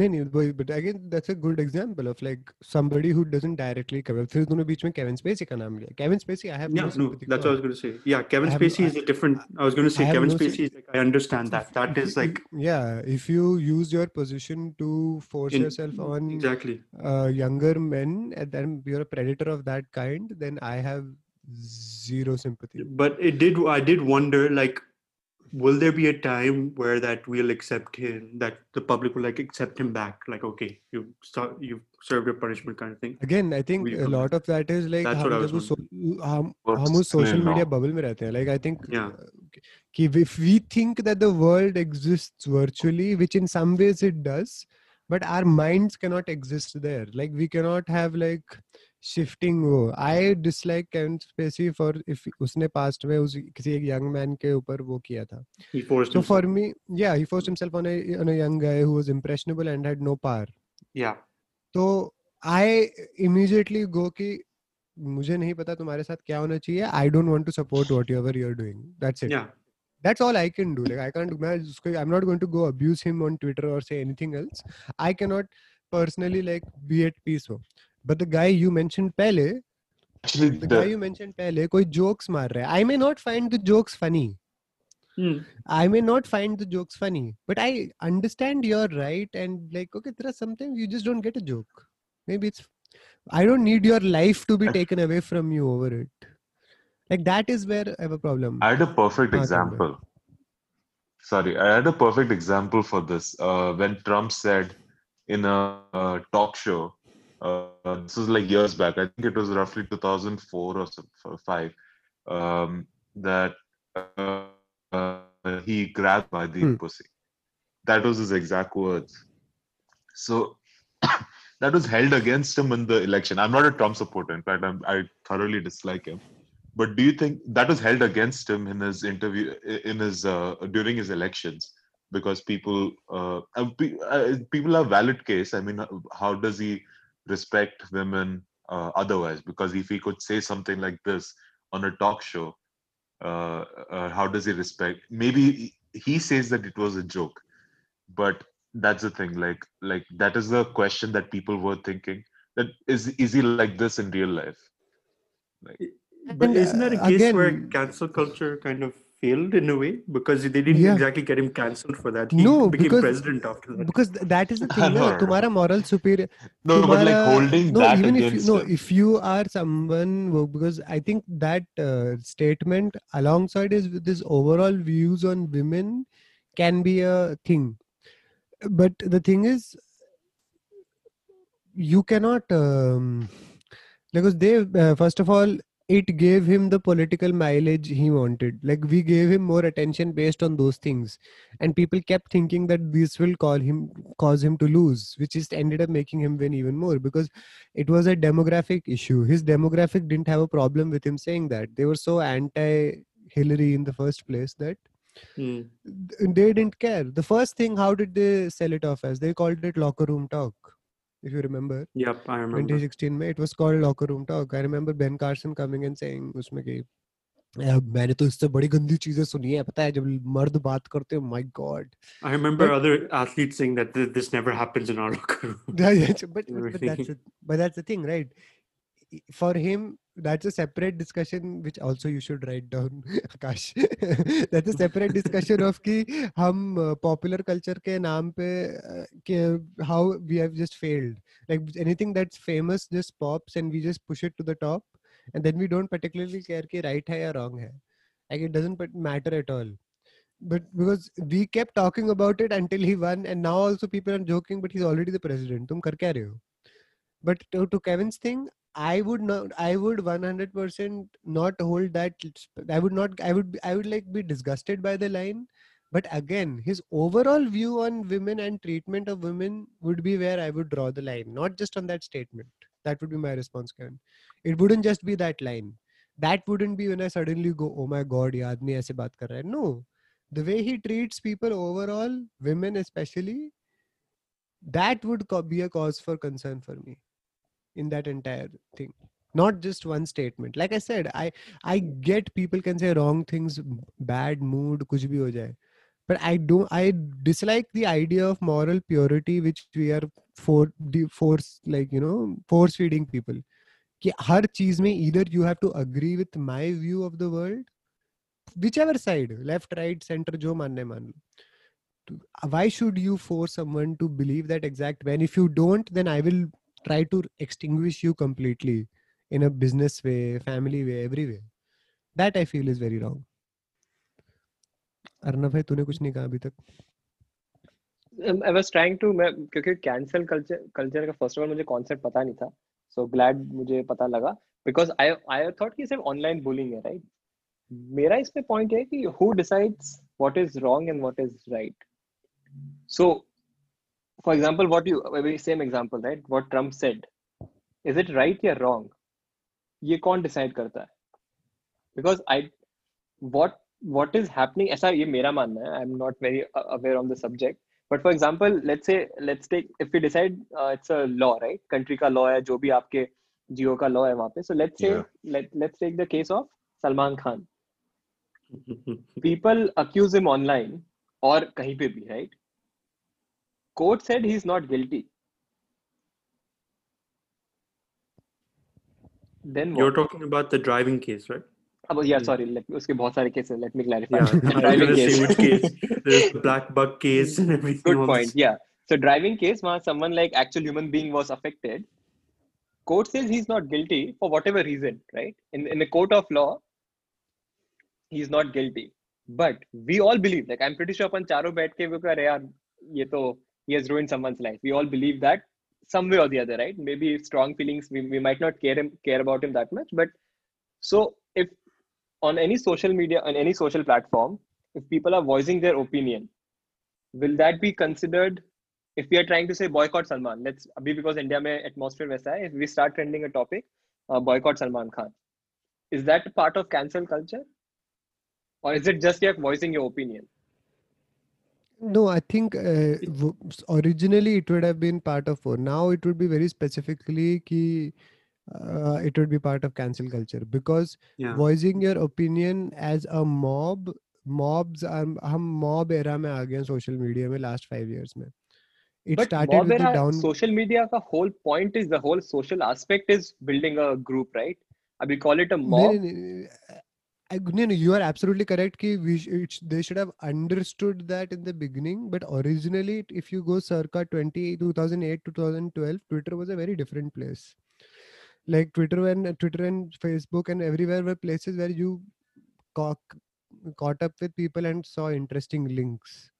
नहीं नहीं वही but again that's a good example of like somebody who doesn't directly cover फिर तूने बीच में Kevin Spacey का नाम लिया Kevin Spacey I have Yeah, no no, sympathy that's for. what I was going to say. Yeah, Kevin I have- Spacey is I- a different. I was going to say I have Kevin no sym- Spacey is like I understand that. That is like yeah if you use your position to force in- yourself on exactly. uh, younger men and then you're a predator of that kind then i have zero sympathy But it did. I did wonder like. Will there be a time where that we'll accept him, that the public will like accept him back? Like, okay, you start, you served your punishment, kind of thing. again i think Will you a come lot of that is like That's हम what I जब was उस सो- हम हम उस Personally, social media no. bubble में रहते हैं like i think Yeah. uh, कि if we think that the world exists virtually which in some ways it does but our minds cannot exist there. Like we cannot have like shifting वो. I dislike Kevin Spacey for if उसने past में उस किसी एक young man के ऊपर वो किया था. So for me yeah he forced himself on on a young guy who was impressionable and had no power yeah तो आई इमीडिएटली गो कि मुझे नहीं पता तुम्हारे साथ क्या होना चाहिए. I don't want to support whatever you are doing that's it that's all i can do like i can't i'm not going to go abuse him on twitter or say anything else i cannot personally like be at peace with. but the guy you mentioned pehle the, the guy you mentioned pehle koi jokes maar raha i may not find the jokes funny Hmm. I may not find the jokes funny, but I understand you're right. And like, okay, there are sometimes you just don't get a joke. Maybe it's, I don't need your life to be taken away from you over it. Like, that is where I have a problem. I had a perfect Chandra. example. Sorry, I had a perfect example for this. Uh, when Trump said in a, uh talk show, uh, this was like years back. I think it was roughly 2004 or or five. Um, that uh, uh, he grabbed my the Hmm. pussy. That was his exact words. So that was held against him in the election. I'm not a Trump supporter. In fact, I'm, I thoroughly dislike him. But do you think that was held against him in his interview, in his uh, during his elections? Because people, uh, uh, pe- people have valid case. I mean, how does he respect women uh, otherwise? Because if he could say something like this on a talk show, uh, uh, how does he respect? Maybe he says that it was a joke, but that's the thing. Like like that is the question that people were thinking. That is is he like this in real life? But isn't that a uh, case again, where cancel culture kind of failed in a way because they didn't yeah. exactly get him cancelled for that. He no, became because, president after that. Because that is the thing. no, no, moral superior. No, tumhara, but like holding no, that even if you, no, if you are someone because I think that uh, statement alongside is this overall views on women can be a thing. But the thing is, you cannot um, because they uh, first of all it gave him the political mileage he wanted. Like we gave him more attention based on those things. And people kept thinking that this will call him cause him to lose which just ended up making him win even more because it was a demographic issue. His demographic didn't have a problem with him saying that. They were so anti hillary in the first place that Hmm. they didn't care. The first thing how did they sell it off as? They called it locker room talk if you remember Yep, I remember. 2016 में it was called locker room talk I remember Ben Carson coming and saying उसमें कि "यार, मैंने तो इससे बड़ी गंदी चीजें सुनी है पता है जब मर्द बात करते हो my god I remember But- other athletes saying that th- this never happens in our locker room. Yeah, yeah, so- but, but, but Really? that's the, but that's the thing right I- for him that's a separate discussion which also you should write down akash that's a separate discussion of कि हम uh, popular culture के नाम पे uh, कि how we have just failed like anything that's famous just pops and we just push it to the top and then we don't particularly care कि right है या wrong है like it doesn't matter at all but because we kept talking about it until he won and now also people are joking but he's already the president तुम कर क्या रहे हो but to, to kevin's thing i would not i would 100% not hold that i would not i would i would like be disgusted by the line. But again his overall view on women and treatment of women would be where i would draw the line not just on that statement. That would be my response kevin. It wouldn't just be that line. That wouldn't be when i suddenly go oh my god ye aadmi aise baat kar raha hai. No. The way he treats people overall women especially that would be a cause for concern for me in that entire thing not just one statement like i said i i get people can say wrong things b- bad mood kuch bhi ho jaye but i don't i dislike the idea of moral purity which we are for the force like you know force feeding people कि हर चीज में either you have to agree with my view of the world whichever side left right center जो मानना है मान लो to- why should you force someone to believe that exact when if you don't then i will try to extinguish you completely in a business way, family way, every way. That I feel is very wrong. Arnab भाई तूने कुछ नहीं कहा अभी तक I was trying to मैं क्योंकि cancel culture culture का फ़र्स्ट ऑफ़ ऑल मुझे कॉन्सेप्ट पता नहीं था सो ग्लैड मुझे पता लगा बिकॉज़ आई आई थॉट कि सिर्फ़ ऑनलाइन बुलिंग है राइट मेरा इसमें पॉइंट है कि who decides what is wrong and what is right so for example what you maybe same example right what Trump said is it right या wrong ये कौन decide करता है because I what what is happening ऐसा ये मेरा मानना है I'm not very uh, aware on the subject but for example let's say let's take if we decide uh, it's a law right country का law है जो भी आपके जियो का law है वहाँ पे so let's say Yeah. let let's take the case of Salman Khan people accuse him online और कहीं पे भी right court said he's not guilty then You're what? talking about the driving case, right? अब yeah Hmm. sorry let उसके बहुत सारे cases let me clarify Yeah, I was driving gonna say case which case. There's the black buck case and everything. good all point this. yeah so driving case where someone like actual human being was affected court says he's not guilty for whatever reason right in in the court of law he's not guilty but we all believe like i'm pretty sure अपन चारों बैठ के वो कह रहे यार ये तो he has ruined someone's life. We all believe that some way or the other right? Maybe strong feelings we, we might not care him care about him that much but so if on any social media on any social platform if people are voicing their opinion will that be considered if we are trying to say boycott salman let's be because india mein atmosphere waisa hai if we start trending a topic uh, boycott salman khan is that part of cancel culture? Or is it just like voicing your opinion? No, I think uh, w- s- originally it would have been part of four. Now it would be very specifically ki, uh, it would be part of cancel culture because Yeah. voicing your opinion as a mob mobs हम हम mob era में आ गए हैं social media में last five years में it But started mob with the era, down social media का whole point is the whole social aspect is building a group, right? अब we call it a नहीं, mob. नहीं, नहीं, No, no, you are absolutely correct. Ki we sh- it, they should have understood that in the beginning. But originally, if you go circa 20, 2008, 2012, Twitter was a very different place. Like Twitter and Twitter and Facebook and everywhere were places where you caught, caught up with people and saw interesting links.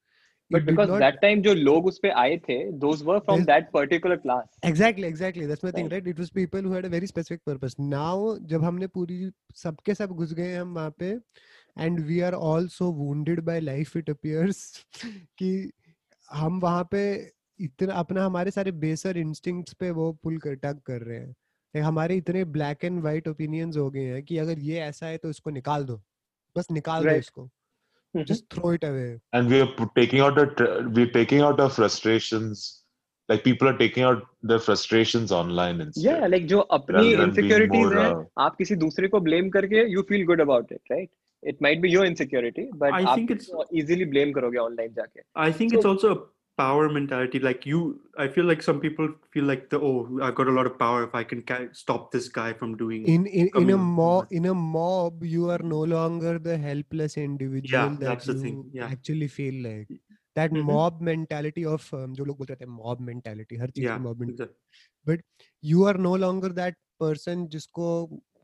But because that time जो लोग उस पे आए थे those were from that particular class exactly exactly that's my thing right it was people who had a very specific purpose now jab humne puri sabke sab ghus gaye hum wahan pe and we are all so wounded by life it appears ki hum wahan pe इतना अपना हमारे सारे बेसर instincts पे वो पुल कर टग कर रहे हैं हमारे इतने ब्लैक एंड व्हाइट ओपिनियंस हो गए हैं कि अगर ये ऐसा है तो इसको निकाल दो बस निकाल right. दो इसको Mhm. just throw it away and we're p- taking out our tr- we're taking out our frustrations like people are taking out their frustrations online instead Yeah, like जो अपनी rather than being insecurities more हैं, uh, आप किसी दूसरे को blame करके you feel good about it, right? It might be your insecurity, but I आप think it's- उसको easily blame करोगे online जाके. I think So- it's also a power mentality. Like you, I feel like some people feel like the oh, I've got a lot of power if I can ca- stop this guy from doing. in in, in a coming mob forward. in a mob you are no longer the helpless individual that that's the you thing, yeah. actually feel like that Mhm. mob mentality of um, जो लोग बोलते रहते हैं mob mentality हर चीज yeah, की mob mentality the- you are no longer that person जिसको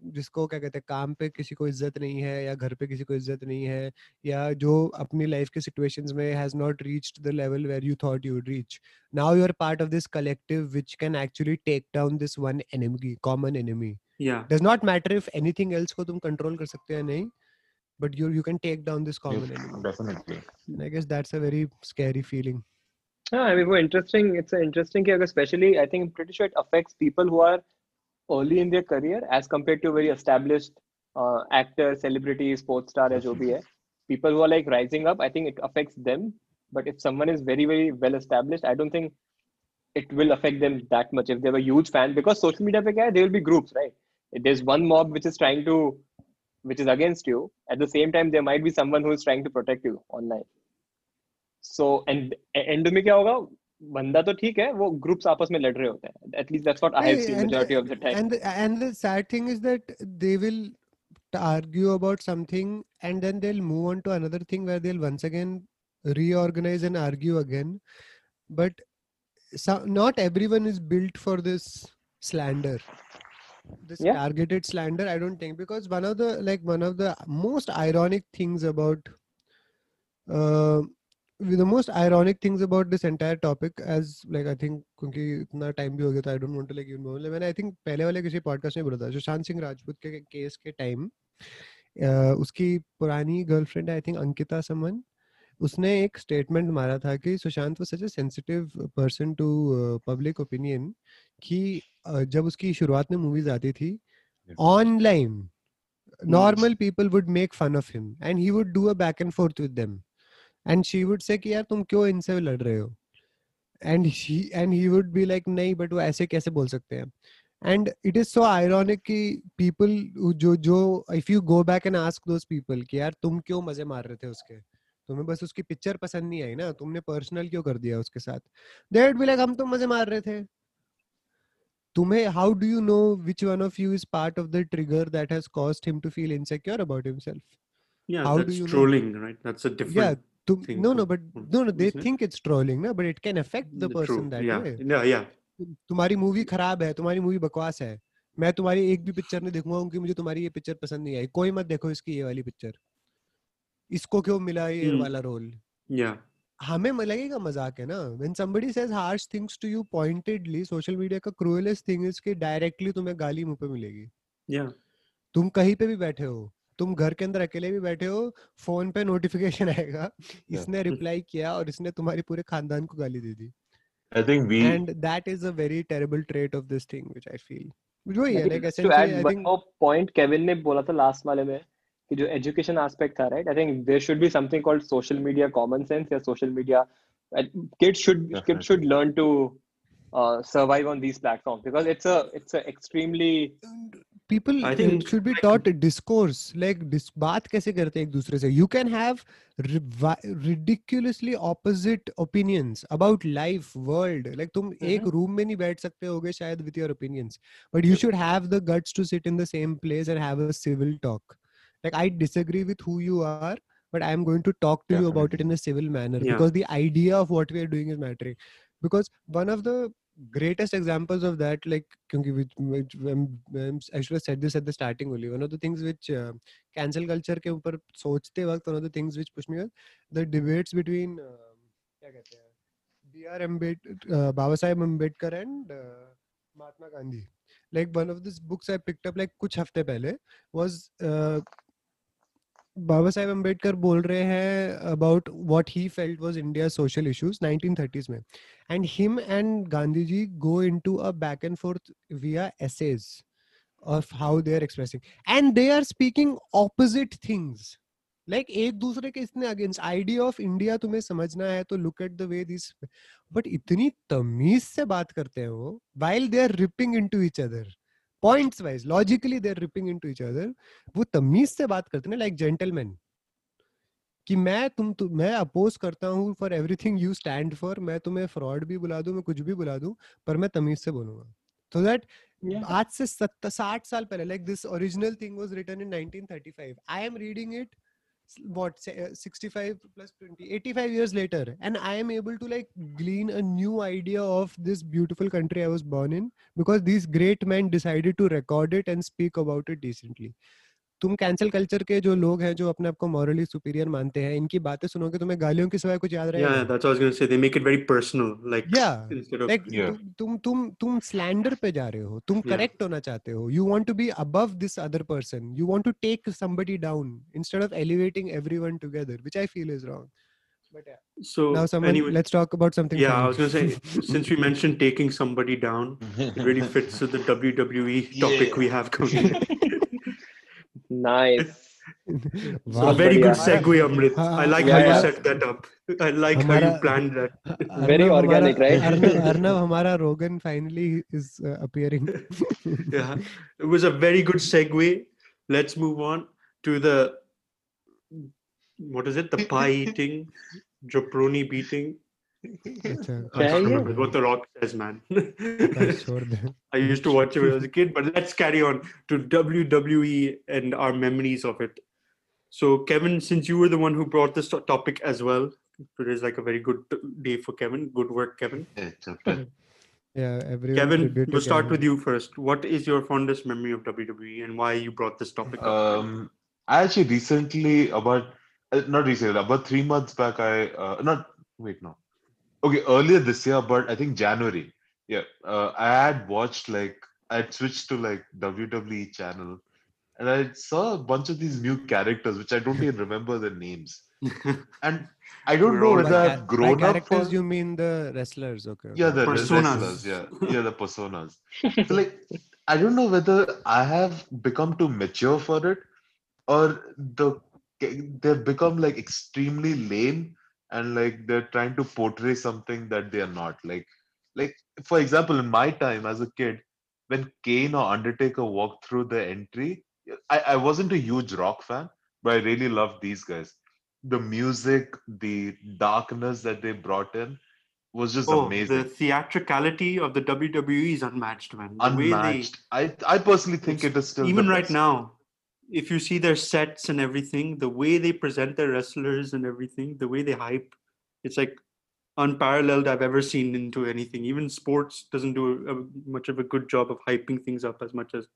जिसको क्या कहते हैं काम पे किसी को इज़्ज़त नहीं है या घर पे किसी को इज़्ज़त नहीं है या जो अपनी लाइफ के सिचुएशंस में has not reached the level where you thought you reach now you are part of this collective which can actually take down this one enemy common enemy yeah does not matter if anything else को तुम control कर सकते हो नहीं but you you can take down this common enemy definitely I guess that's a very scary feeling हाँ I mean वो interesting it's interesting कि अगर especially I think I pretty sure it affects people who are early in their career as compared to very established uh, actor, celebrity, sports star या जो भी है. People who are like rising up, I think it affects them. But if someone is very very well established, I don't think it will affect them that much if they were huge fan because social media पे क्या है there will be groups right there's one mob which is trying to which is against you at the same time there might be someone who is trying to protect you online so and end में क्या होगा बंदा तो ठीक है वो groups आपस में लड़ रहे होते हैं at least that's what I have Hey, seen and majority the- of the time And the, and the sad thing is that they will t- argue about something and then they'll move on to another thing where they'll once again reorganize and argue again. But so, not everyone is built for this slander. This Yeah. targeted slander, I don't think, because one of the like one of the most ironic things about uh, the most ironic things about this entire topic as like I think क्योंकि इतना time भी हो गया था I don't want to like you know मैंने I think पहले वाले किसी पॉडकास्ट में बोला था सुशांत सिंह राजपूत के केस के टाइम उसकी पुरानी गर्लफ्रेंड आई थिंक अंकिता समन उसने एक स्टेटमेंट मारा था कि Sushant was such a sensitive person to public opinion कि uh, जब उसकी शुरुआत में मूवीज़ आती थी online normal people would make fun of him and he would do a back and forth with them. And she would say कि यार तुम क्यों इनसे लड़ रहे हो? And and he would be like नहीं बट वो ऐसे कैसे बोल सकते हैं? And it is so ironic कि पीपल जो जो if you go back and ask those people कि यार तुम क्यों मज़े मार रहे थे उसके? तुम्हें बस उसकी पिक्चर पसंद नहीं आई ना? तुमने पर्सनल क्यों कर दिया उसके साथ? देट बी लाइक हम तो मज़े मार रहे थे। तुम्हें how do you know which one of you is part of the trigger that has caused him to feel insecure about himself Yeah, how that's do you trolling, know? right? That's a different yeah, to, no no but no no they think it's trolling but it can affect the person True. that yeah. way. Yeah तुम्हारी movie खराब है तुम्हारी movie बकवास है मैं तुम्हारी एक भी पिक्चर नहीं देखूँगा क्योंकि मुझे तुम्हारी ये पिक्चर पसंद नहीं आई। कोई मत देखो इसकी ये वाली पिक्चर इसको क्यों मिला ये वाला रोल yeah. हमें लगेगा मज़ाक है ना? When somebody says harsh things to you pointedly social media का क्रूएलेस्ट थिंग इज़ कि डायरेक्टली तुम्हें गाली मुँह पे मिलेगी। या तुम कहीं पे भी बैठे हो तुम घर के अंदर अकेले भी बैठे हो फ़ोन पे नोटिफिकेशन आएगा। इसने रिप्लाई किया और इसने तुम्हारी पूरे खानदान को गाली दे दी। I think we and that is a very terrible trait of this thing which I feel जो ये like I said I think point Kevin ने बोला था लास्ट वाले में कि जो एजुकेशन एस्पेक्ट था right I think there should be something called social media common sense या social media kids should kids should learn to uh survive on these platforms because it's a it's a extremely people I uh, think, should be like- taught discourse like dis- बात कैसे करते हैं एक दूसरे से you can have ri- ridiculously opposite opinions about life world like तुम एक Mhm. room में नहीं बैठ सकते होगे शायद with your opinions but you should have the guts to sit in the same place and have a civil talk like I disagree with who you are but I am going to talk to you about it in a civil manner Yeah. because the idea of what we are doing is mattering because one of the greatest examples of that like क्योंकि which, which um, um, I should have said this at the starting only one of the things which uh, cancel culture के ऊपर सोचते वक्त one of the things which push me was the debates between uh, क्या कहते हैं uh, Baba Saheb Ambedkar and uh, Mahatma Gandhi like one of these books I picked up like कुछ हफ़्ते पहले was uh, बाबा साहेब अंबेडकर बोल रहे हैं about what he felt was India social issues nineteen thirties में। And him and Gandhi ji go into a back and forth via essays of how they are expressing and they are speaking opposite things like एक दूसरे के इतने against idea of India तुम्हें समझना है तो look at the way this but इतनी तमीज से बात करते हैं वो while they are ripping into each other points wise logically they're ripping into each other वो तमीज से बात करते ना लाइक जेंटलमैन कि मैं तुम तु, मैं अपोज करता हूँ for everything you stand for मैं तुम्हें फ्रॉड भी बुला दू मैं कुछ भी बुला दू पर मैं तमीज से बोलूँगा। तो दैट Yeah. आज से साठ साल पहले like this original thing was written in 1935 I am reading it what say, uh, 65 plus 20 85 years later and i am able to like glean a new idea of this beautiful country i was born in because these great men decided to record it and speak about it decently तुम cancel culture के जो लोग हैं जो अपने आप को morally superior मानते हैं इनकी बातें सुनोगे तुम्हें गालियों के सिवाय कुछ याद रहेगा that's what I was gonna say. They make it very personal. Like Yeah, like तुम तुम तुम स्लैंडर पे जा रहे हो तुम करेक्ट Yeah. होना चाहते हो you want to be above this other person you want to take somebody down instead of elevating everyone together which I feel is wrong but so now someone anyway. let's talk about something Yeah, funny. I was gonna say since we mentioned taking somebody down, it really fits with the WWE topic Yeah. we have going. nice. Wow. very good segue amrit. I like yeah, how you set that up. I like how you planned that. Arnav, very organic right? Arnav, arnav हमारा rogan finally is uh, appearing. Yeah. It was a very good segue. Let's move on to the what is it? The pie eating jabroni beating. I remember what The Rock says, man. I used to watch it when I was a kid, but let's carry on to WWE and our memories of it. So, Kevin, since you were the one who brought this topic as well, today's like a very good day for Kevin. Good work, Kevin. Yeah, everyone Kevin, we'll start with you first. What is your fondest memory of WWE and why you brought this topic? Um, up? I actually recently, about uh, not recently, about three months back, I uh, not wait, no, okay, earlier this year, but I think January. Yeah, uh, I had watched like I had switched to like WWE channel, and I saw a bunch of these new characters which I don't even remember the names, and I don't We're know whether By I've cha- by grown up. characters For, you mean the wrestlers okay yeah, the Personas. wrestlers, yeah, yeah, the personas. So like, I don't know whether I have become too mature for it, or the they've become like extremely lame, and like they're trying to portray something that they are not. Like, like for example, in my time as a kid, when Kane or Undertaker walked through the entry, I, I wasn't a huge rock fan, but I really loved these guys. The music, the darkness that they brought in was just oh, amazing. the theatricality of the WWE is unmatched, man. The way they- unmatched. I I personally think it is still even right best. now if you see their sets and everything the way they present their wrestlers and everything the way they hype it's like unparalleled i've ever seen into anything even sports doesn't do a, much of a good job of hyping things up as much as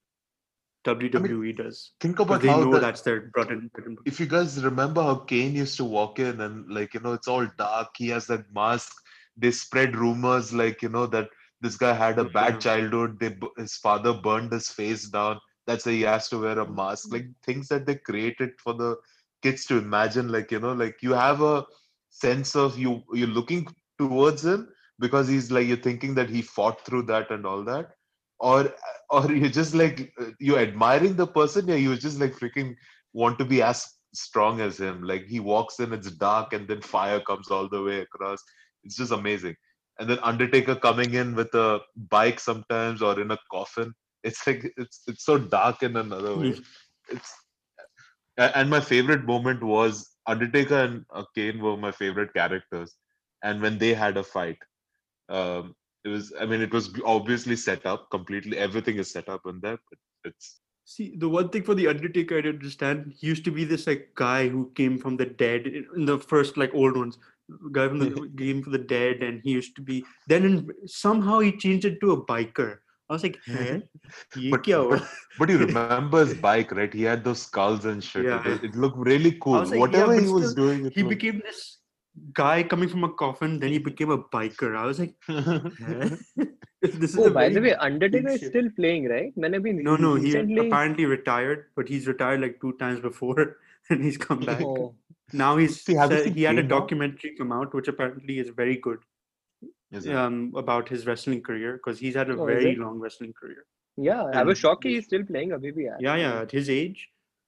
wwe does Think about they how know the, that's their bread and, bread and butter. if you guys remember how Kane used to walk in and like you know it's all dark. He has that mask. They spread rumors like you know that this guy had a Yeah. bad childhood. They his father burned his face down. That's why he has to wear a mm-hmm. mask. Like things that they created for the kids to imagine. Like you know, like you have a sense of you you're looking towards him because he's like you're thinking that he fought through that and all that or or you're just like you're admiring the person yeah you just like freaking want to be as strong as him like he walks in it's dark and then fire comes all the way across it's just amazing and then undertaker coming in with a bike sometimes or in a coffin It's like it's it's so dark in another way. It's and my favorite moment was Undertaker and uh, Kane were my favorite characters, and when they had a fight, um, it was I mean it was obviously set up completely. Everything is set up in there, but it's See, the one thing for the Undertaker I didn't understand, he used to be this like guy who came from the dead in in the first like old ones, guy from the game for the dead, and he used to be. Then in, somehow he changed it to a biker. I was like, hey. but, but, but, he remembers bike, right? He had those skulls and shit. Yeah. It, it looked really cool. Like, Whatever yeah, he was doing, he became this guy coming from a coffin, then he became a biker. I was like, this oh, by the way, Undertaker is still playing, right? Mane no, no, he recently... apparently retired, but he's retired like two times before and he's come back. Oh. Now he's See, he had a documentary come out, which apparently is very good um, about his wrestling career because he's had a Oh, is very it? long wrestling career. yeah, I And was shocked this- he's still playing अभी भी यार. Yeah, yeah, at his age,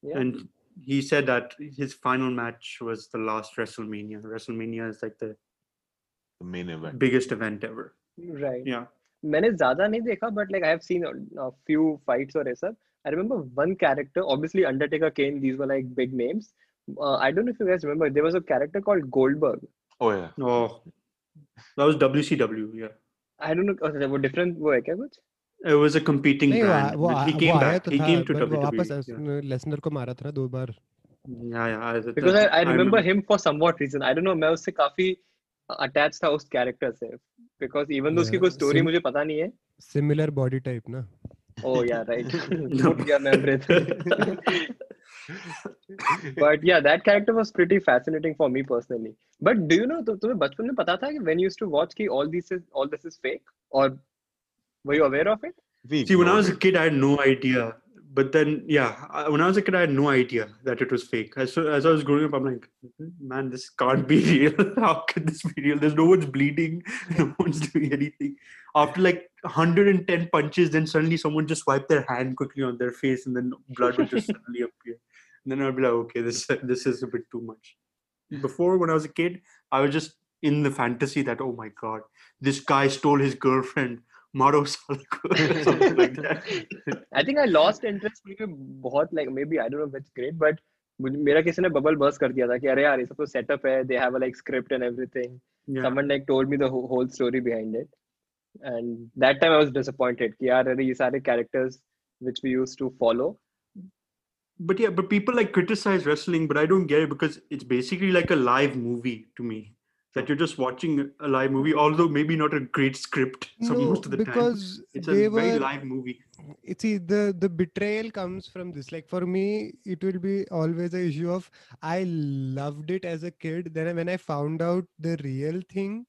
Yeah. and he said that his final match was the last WrestleMania. WrestleMania is like the the main event. biggest event ever. Right. Yeah. मैंने ज्यादा नहीं देखा but like I have seen a, a few fights or ऐसा. I remember one character, obviously Undertaker, Kane, these were like big names. Uh, I don't know if you guys remember, there was a character called Goldberg. Oh yeah. Oh, that was WCW. Yeah, I don't know, okay, वो different वो है क्या कुछ? it was a competing नहीं brand. वो but he came आया back. तो He came to वो वापस WWE. yeah. लेसनर को मारा था ना दो बार Yeah, yeah. I, Because I, I remember remember- him for somewhat reason. I don't know, मैं उससे काफ़ी attached था उस character से. Because even though उसकी Yeah, कोई story sim- मुझे पता नहीं है. सिमिलर बॉडी टाइप ना Oh yeah, right. Good गया मैं Amrit. but yeah, that character was pretty fascinating for me personally. But do you know, तु- तुम्हें बचपन में पता था कि when you used to watch कि all this is all this is fake, or were you aware of it? We See, when I ignored was a it. kid, I had no idea. But then, yeah, I, when I was a kid, I had no idea that it was fake. As, so- as I was growing up, I'm like, man, this can't be real. How can this be real? There's no one's bleeding, no one's doing anything. After like 110 punches, then suddenly someone just wiped their hand quickly on their face, and then blood would just suddenly appear. And then I'd be like, okay, this this is a bit too much. Before, when I was a kid, I was just in the fantasy that, oh my god, this guy stole his girlfriend. Maro Salako, or something like that. I think I lost interest क्योंकि बहुत like maybe I don't know which grade, but मुझे- मेरा किसी ने bubble burst कर दिया था कि अरे यार ये सब तो सेटअप है they have a like script and everything. Yeah. someone like told me the whole, whole story behind it and that time i was disappointed कि यार अरे ये सारे characters which we used to follow but yeah, but people like criticize wrestling, but I don't get it because it's basically like a live movie to me. That you're just watching a live movie, although maybe not a great script so no most of the time. because It's a they very live movie. Eh, see the the betrayal comes from this like for me it will be always a issue of i loved it as a kid then when i found out the real thing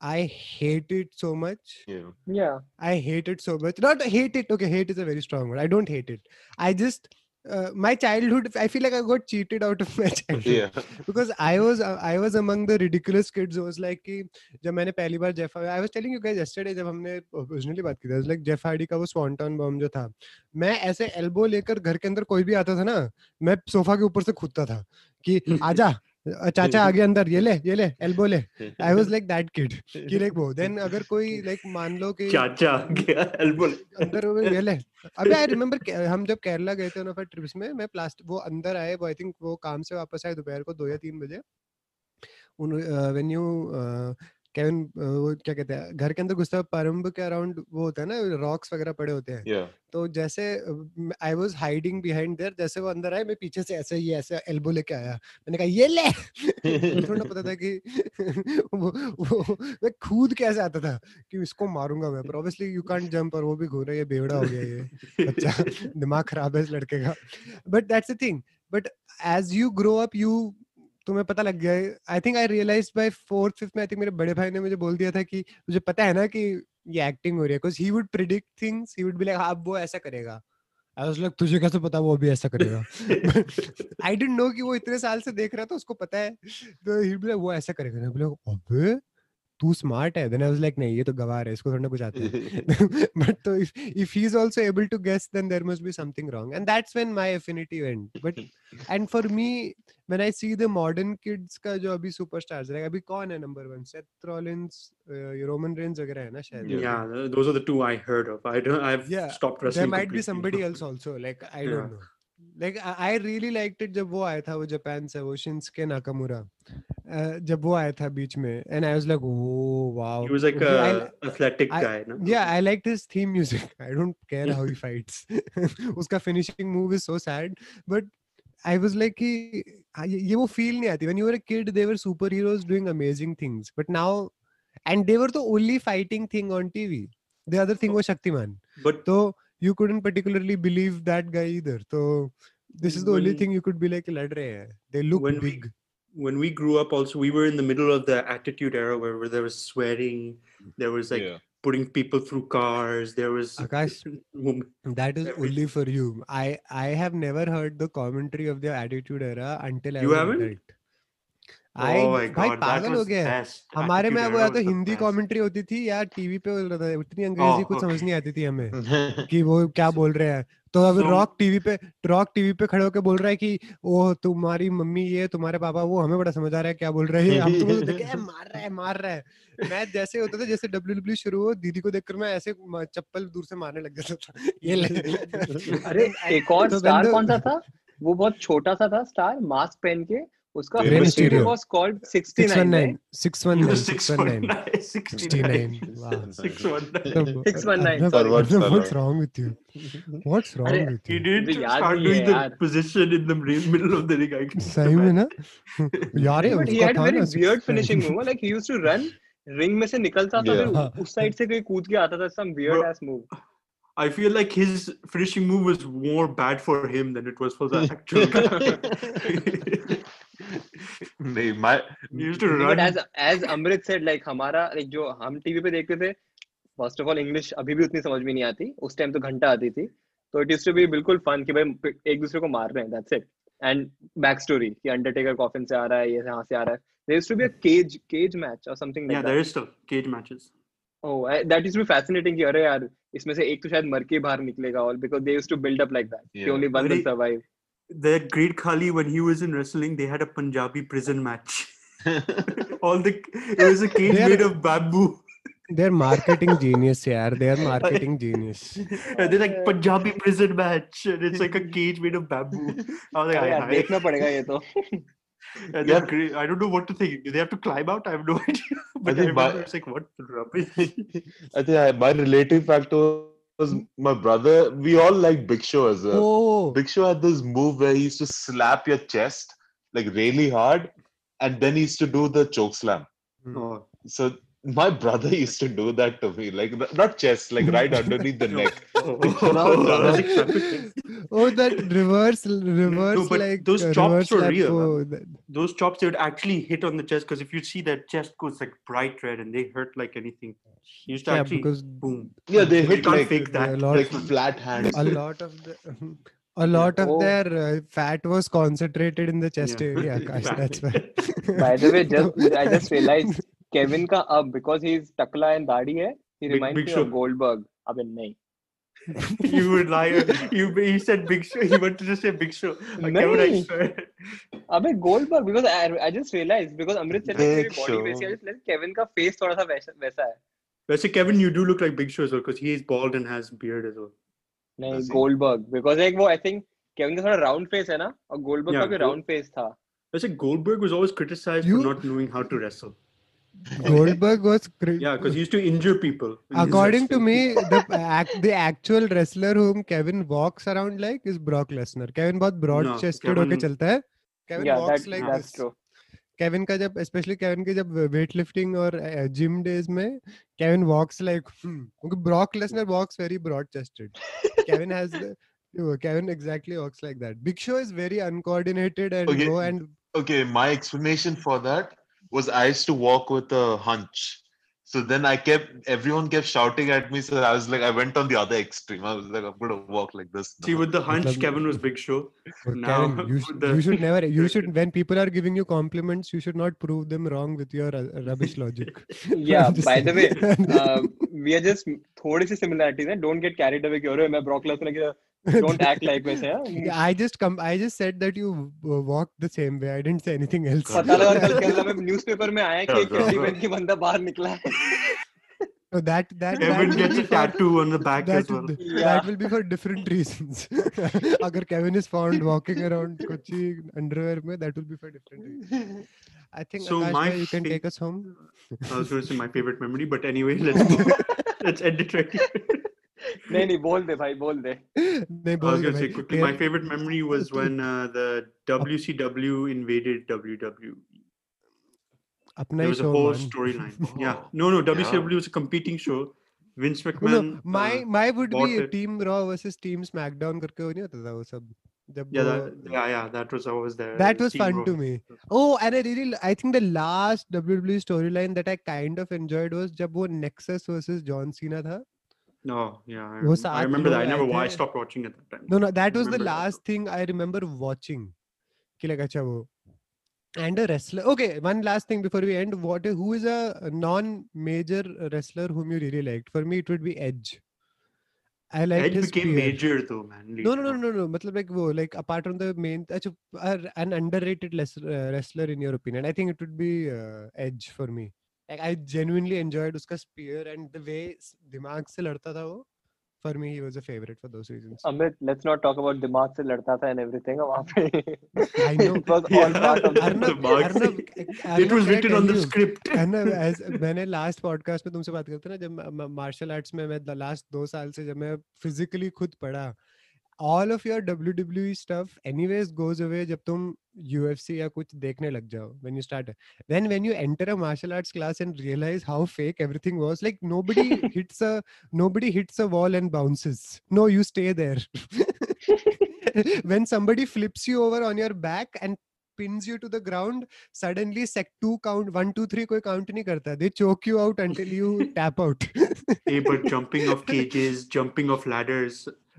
i hate it so much Yeah. yeah i hate it so much not hate it okay hate is a very strong word i don't hate it i just uh, my childhood i feel like i got cheated out of my childhood Yeah. because I was uh, I was among the ridiculous kids who was like ki, जब मैंने पहली बार Jeff I was telling you guys yesterday जब हमने originally बात की थी like Jeff Hardy का वो स्वॉन्टन बम जो था मैं ऐसे एल्बो लेकर घर के अंदर कोई भी आता था ना मैं सोफा के ऊपर से कूदता था कि आजा अ, चाचा आगे अंदर ये ले ये ले एल्बो ले। I was like that kid कि लाइक वो देन अगर कोई लाइक मान लो कि चाचा एल्बो. अंदर वो ये ले। अबे आई रिमेम्बर हम जब केरला गए थे ना ट्रिप्स में मैं प्लास्टिक वो अंदर आए वो आई थिंक वो काम से वापस आए दोपहर को दो या तीन बजे। उन व्हेन यू केविन वो क्या कहते हैं घर के अंदर घुसता है परम्ब के अराउंड वो होता है ना रॉक्स वगैरह पड़े होते हैं। Yeah. तो जैसे I was hiding behind there जैसे वो अंदर आए मैं पीछे से ऐसे ये ऐसे एल्बो लेके आया। मैंने कहा ये ले! थोड़ा पता था कि वो, वो मैं खुद कैसे आता था कि इसको मारूँगा मैं पर ऑब्वियसली यू कांट जंप और वो भी घूर रहा है बेवड़ा हो गया ये बच्चा दिमाग खराब है इस लड़के का। But that's the thing but as you grow up you तुम्हें पता लग गया I think I realise by fourth fifth में आई थिंक मेरे बड़े भाई ने मुझे बोल दिया था कि मुझे पता है ना कि ये एक्टिंग हो रही है। Because he would predict things he would be like हाँ अब वो ऐसा करेगा। आई वाज लाइक तुझे कैसे पता वो भी ऐसा करेगा? आई डिडंट नो कि वो इतने साल से देख रहा था उसको पता है। तो ही बी वो ऐसा करेगा। ना बोले अबे तू स्मार्ट है। देन आई वाज लाइक नहीं ये तो गवार है इसको थोड़ा कुछ आता है। But so if if he's also able to guess then there must be something wrong. And that's when my affinity went. But and for me when I see the modern kids का जो अभी superstars like अभी कौन है number one Seth Rollins uh, Roman Reigns वगैरह है ना शायद Yeah. Yeah, those are the two I heard of. I don't. I've Yeah, stopped wrestling there might be somebody else also like I Yeah. don't know like I, I really liked it जब वो आया था वो Japan से वो Shinsuke Nakamura uh, जब वो आया था बीच में and I was like oh wow He was like Okay, I a li- athletic I- guy. No? yeah I liked his theme music I don't care how he fights उसका finishing move is so sad but I was like कि हाँ, ये ये वो feel नहीं आती when you were a kid they were superheroes doing amazing things but now and they were the only fighting thing on TV the other thing was Shaktiman But so you couldn't particularly believe that guy either so this is the only When- thing you could be like लड़ रहे हैं they look when we big when we grew up, also we were in the middle of the attitude era where, where there was swearing, there was like yeah. putting people through cars, there was Akash, That is Everything. only for you. I I have never heard the commentary of the Attitude Era until I You was haven't? I oh भाई god, पागल हो गया हमारे में वो या तो Hindi. Commentary होती थी या टीवी पे बोल रहा था उतनी अंग्रेज़ी Oh, कुछ समझ नहीं आती थी हमें कि वो क्या बोल रहे हैं। तो अब So- रॉक टीवी पे रॉक टीवी पे खड़े होके बोल रहा है कि ओ तुम्हारी मम्मी ये तुम्हारे पापा वो हमें बड़ा समझ आ रहा है क्या बोल रहे हैं? हम तो देखे मार रहा है मार रहा है। मैं जैसे होता था जैसे डब्ल्यू डब्ल्यू शुरू हो दीदी को देखकर मैं ऐसे चप्पल दूर से मारने लग जाता था। ये अरे एक और तो स्टार कौन सा था? वो बहुत छोटा सा था स्टार मास्क पहन के। उसका grain Mysterio was called 619 619 619 what's wrong with you what's wrong with you did start doing the position in the middle of the ring सही में ना? यार ये उसका था ना weird finishing move like he used to run ring में से निकलता था फिर उस साइड से कोई कूद के आता था some weird ass move I feel like his finishing move was more bad for him than it was for the actual guy. नहीं my used to run as as Amrit said like हमारा like जो हम TV पे देखते थे first of all English अभी भी उतनी समझ में नहीं आती। उस टाइम तो घंटा आती थी। तो इट यूज्ड टू बी बिल्कुल फन कि भाई एक दूसरे को मार रहे हैं that's it and back story कि अंडरटेकर कॉफिन से आ रहा है ये यहाँ से आ रहा है। There used to be a cage cage match और समथिंग लाइक दैट या there is still cage matches oh that is be fascinating कि अरे यार इसमें से एक तो शायद मर के बाहर निकलेगा all because they used to build up like that कि only one will survive that great Khali when he was in wrestling, they had a Punjabi prison match. All the it was a cage they're, made of bamboo. They're marketing genius, yeah. They're marketing genius. they're like Punjabi prison match, and it's like a cage made of bamboo. I was like, oh, yeah, I, I, to. And yeah. great. I don't know what to think. Do they have to climb out? I have no idea. But I, think my, it's like what rubbish. I think I, my relative factor was my brother. We all like Big Show as well. oh Big Show had this move where he used to slap your chest like really hard, and then he used to do the choke slam. Oh. So my brother used to do that to me, like not chest, like right underneath the neck. Oh, Now I the- was like, "Traffic." oh that reverse reverse no, but like those uh, chops were real, को man. that- those chops they would actually hit on the chest because if you see that chest goes like bright red and they hurt like anything. He used to yeah actually because boom. Yeah, they You hit can't like, fake that. a lot like flat hands. a lot of the a lot of Oh. their uh, fat was concentrated in the chest Yeah. area Akash, that's why By the way, just I just realized Kevin का अब because he's टकला and दाढ़ी है, he Big- reminds Big me Show. of Goldberg. अबे नहीं. you were liar. You he said Big Show. He wanted to say Big Show. Like, Kevin, I नहीं. swear. अबे Goldberg because I, I just realized because Amrit said like body. वैसी है, I just realized Kevin का face थोड़ा सा वैसा वैसा है. Actually, Kevin, you do look like Big Show as well because he is bald and has beard as well. नहीं? Goldberg because like वो I think Kevin का थोड़ा round face है ना और Goldberg Yeah, का भी round face था. Actually, Goldberg was always criticized You- for not knowing how to wrestle. Goldberg was cra- Yeah, because he used to injure people. in his according to wrestling. me the act, the actual wrestler whom Kevin walks around like is Brock Lesnar Kevin बहुत broad No, chested होके Kevin- चलता है Kevin Yeah, walks that, like that's this true. Kevin का जब specially Kevin के जब weight lifting और gym days में केविन वॉक्स लाइक क्योंकि Brock Lesnar walks very broad chested Kevin has Kevin exactly walks like that. Big Show is very uncoordinated and Okay. low and Okay, my explanation for that was I used to walk with a hunch. So then I kept everyone kept shouting at me. So I was like, I went on the other extreme. I was like, I'm gonna walk like this. See, now. with the hunch, Matlab- Kevin was Big Show. Oh, Now, Kevin, you, sh- with the- you should never you should when people are giving you compliments you should not prove them wrong with your uh, rubbish logic Yeah, Just by the way, saying. uh, we are just थोड़ी सी similarities हैं. Don't get carried away कि अरे मैं Brock Lesnar की Don't act like वैसे हाँ Yeah, I just come. I just said that you uh, walk the same way. I didn't say anything else. पता लगा कल केरला में न्यूज़पेपर में आया कि एक Yeah, चड्डी yeah. पहन के बंदा बाहर निकला है So that that Kevin that will gets be a for- tattoo on the back that, as well. Yeah. that will be for different reasons. Agar Kevin is found walking around Kochi underwear में, that will be for different reasons. I think So Akash my bhai, you can fa- take us home. I was going to say my favorite memory, but anyway, let's go. let's end it right here. नहीं नहीं बोल दे भाई बोल दे नहीं I was बोल दे going to say भाई. quickly, my तेरे- favorite memory was when uh, the WCW invaded WWE. अपना There he was a show whole man. storyline. yeah, Oh, no, no, yeah. WCW was a competing show. Vince No, McMahon. my uh, my would bought be it. Team Raw versus Team SmackDown करके वो नहीं होता था वो सब जब yeah, वो that, yeah, yeah, that was always there. that was Team fun Raw. to me. Oh, and I really I think the last WWE storyline that I kind of enjoyed was जब वो Nexus versus John Cena था. No, yeah, I, वो remember- I सात remember that. I लोग never आए wa- I थे। stopped watching at that time. No, no, that was the remember that last thing I remember watching. कि like अच्छा वो and a wrestler. Okay, one last thing before we end. What who is a non-major wrestler whom you really liked? For me, it would be Edge. I liked Edge his became spear. major though, man. No, no, later no, on. no, no. मतलब like वो like apart from the main, अच्छा, uh, an underrated les- uh, wrestler in your opinion. I think it would be uh, Edge for me. Like I genuinely enjoyed उसका spear and the way s- दिमाग से लड़ता था वो. For me, he was a favorite for those reasons. Amit let's not talk about दिमाग से लड़ता था and everything वहाँ पे I know. it was all Yeah, part of the Arnab- Arnab, it was written on the you? script. Arnab as मैंने last podcast में तुमसे बात करते ना जब मार्शल आर्ट्स में मैं लास्ट दो साल से जब मैं फिजिकली खुद पढ़ा all of your W W stuff anyways goes away जब तुम यूएफसी या कुछ देखने लग जाओ when you start then when you enter a martial arts class and realise how fake everything was like nobody hits a nobody hits a wall and bounces no you stay there when somebody flips you over on your back and pins you to the ground suddenly sec 2 count 1 2 3 कोई count नहीं करता they choke you out until you tap out Hey, but jumping off cages, jumping off ladders,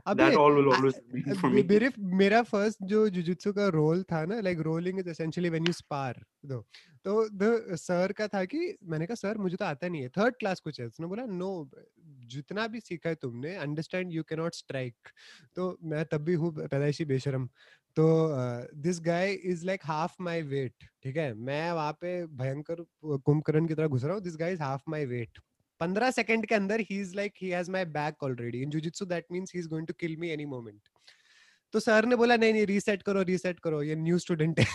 that all will always be for me. मेरे मेरा first जो jujutsu का role था ना like rolling is essentially when you spar दो। तो the sir का था कि मैंने कहा सर मुझे तो आता नहीं है। थर्ड क्लास कुछ है। उसने बोला नो जितना भी सीखा है तुमने understand you can not strike तो मैं तब भी हूँ पैदाइशी बेशरम। तो this guy is like half my weight ठीक है? मैं वहाँ पे भयंकर कुंभकर्ण की तरह घुस रहा हूँ। This guy is half my weight पंद्रह सेकंड के अंदर ही is like he has my back already in jujitsu that means he is going to kill me any moment तो सर ने बोला नहीं नहीं रीसेट करो रीसेट करो ये न्यू स्टूडेंट है.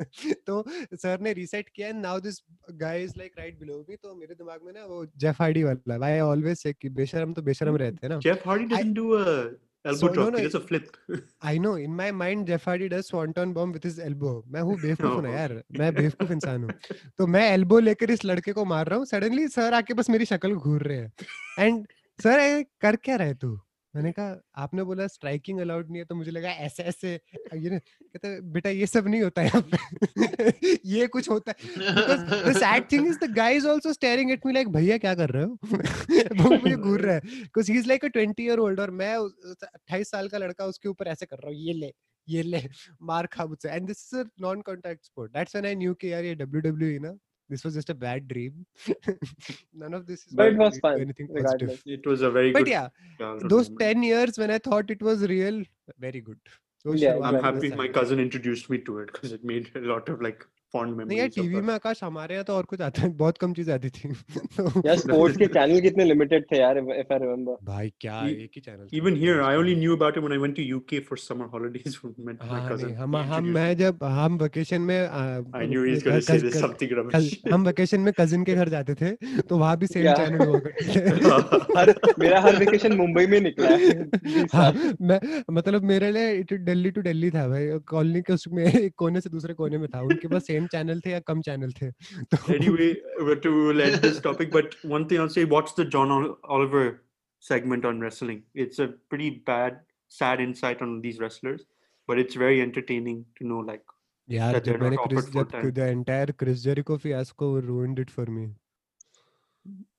तो सर ने रीसेट किया and now this guy is like right below me तो मेरे दिमाग में ना वो जेफ हार्डी वाला आई ऑलवेज से कि बेशरम तो बेशरम रहते हैं ना। Jeff Hardy doesn't do a elbow So, drop. no, he does a flip. I know in my mind Jeff Hardy does swanton bomb with his elbow मैं हूँ बेवकूफ़ ना Oh. यार मैं बेवकूफ़ इंसान हूँ तो मैं एल्बो लेकर इस लड़के को मार रहा हूँ सडनली सर आके बस मेरी शक्ल घूर रहे हैं एंड सर कर क्या रहे तू मैंने कहा, आपने बोला स्ट्राइकिंग अलाउड नहीं है तो मुझे लगा ऐसे ऐसे ये कहते बेटा, ये सब नहीं होता है यहाँ ये कुछ होता है। Thing is the guy is also staring at me like, भैया, क्या कर रहे हो? वो मुझे घूर रहा है। Because he's like a 20 year old और मैं अट्ठाईस साल का लड़का उसके ऊपर ऐसे कर रहा हूँ, ये ले ये ले, मार खा मुझसे। And this is a non contact sport that's when I knew कि यार ये WWE ना this was just a bad dream none of this is But it was fun, anything positive regardless. It was a very but good. But yeah those. 10 years when i thought it was real very good Those Yeah, shows I'm happy my cousin introduced me to it because it made a lot of like fond नहीं यार TV में आकाश हमारे यहाँ तो और कुछ आता है बहुत कम चीज़ें आती थी। यार स्पोर्ट्स के चैनल कितने लिमिटेड थे यार if I remember. भाई क्या E- एक ही channel Even here, I only knew about it when I went to UK for summer holidays with my, my हाँ cousin. नहीं हम हम मैं जब हम वेकेशन में आ, I knew he's क- going to say कज- this कज- something कज- rubbish. हम वेकेशन में कजिन के घर जाते थे तो वहाँ भी सेम चैनल हुआ करते थे। हर मेरा हर वेकेशन मुंबई में निकला है हाँ, मैं मतलब मेरे लिए इट दिल्ली टू दिल्ली था भाई कॉलोनी के उसमें एक कोने से दूसरे कोने में था उनके पास सेम चैनल थे या कम चैनल थे तो anyway, we're to end this topic, but one thing I'll say: watch the John Ol- Oliver segment on wrestling. It's a pretty bad, sad insight on these wrestlers, but it's very entertaining to know. Like, यार that they're जब मैंने not Chris offered full जब time. The entire Chris Jericho fiasco ruined it for me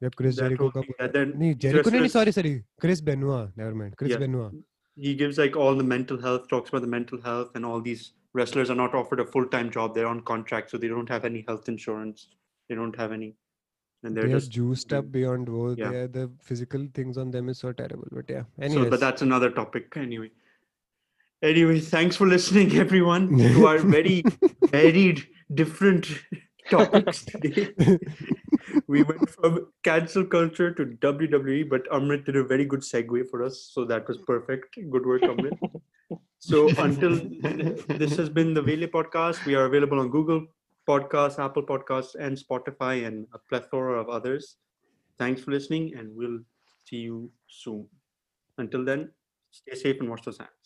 जब Chris That Jericho whole का thing, पूरा- and then नहीं these Jericho नहीं wrestlers- sorry sorry Chris Benoit never mind Chris Yeah. बेनुआ he gives like all the mental health talks about the mental health and all these wrestlers are not offered a full-time job they're on contract so they don't have any health insurance they don't have any and they're they are just juiced up beyond wo Yeah. are the physical things on them is so terrible but yeah so but that's another topic anyway Anyway, thanks for listening, everyone, to our very varied, different topics today. we went from cancel culture to WWE, but Amrit did a very good segue for us, so that was perfect. Good work, Amrit. So until this has been the Vele podcast, we are available on Google Podcasts, Apple Podcasts, and Spotify, and a plethora of others. Thanks for listening, and we'll see you soon. Until then, stay safe and wash those hands.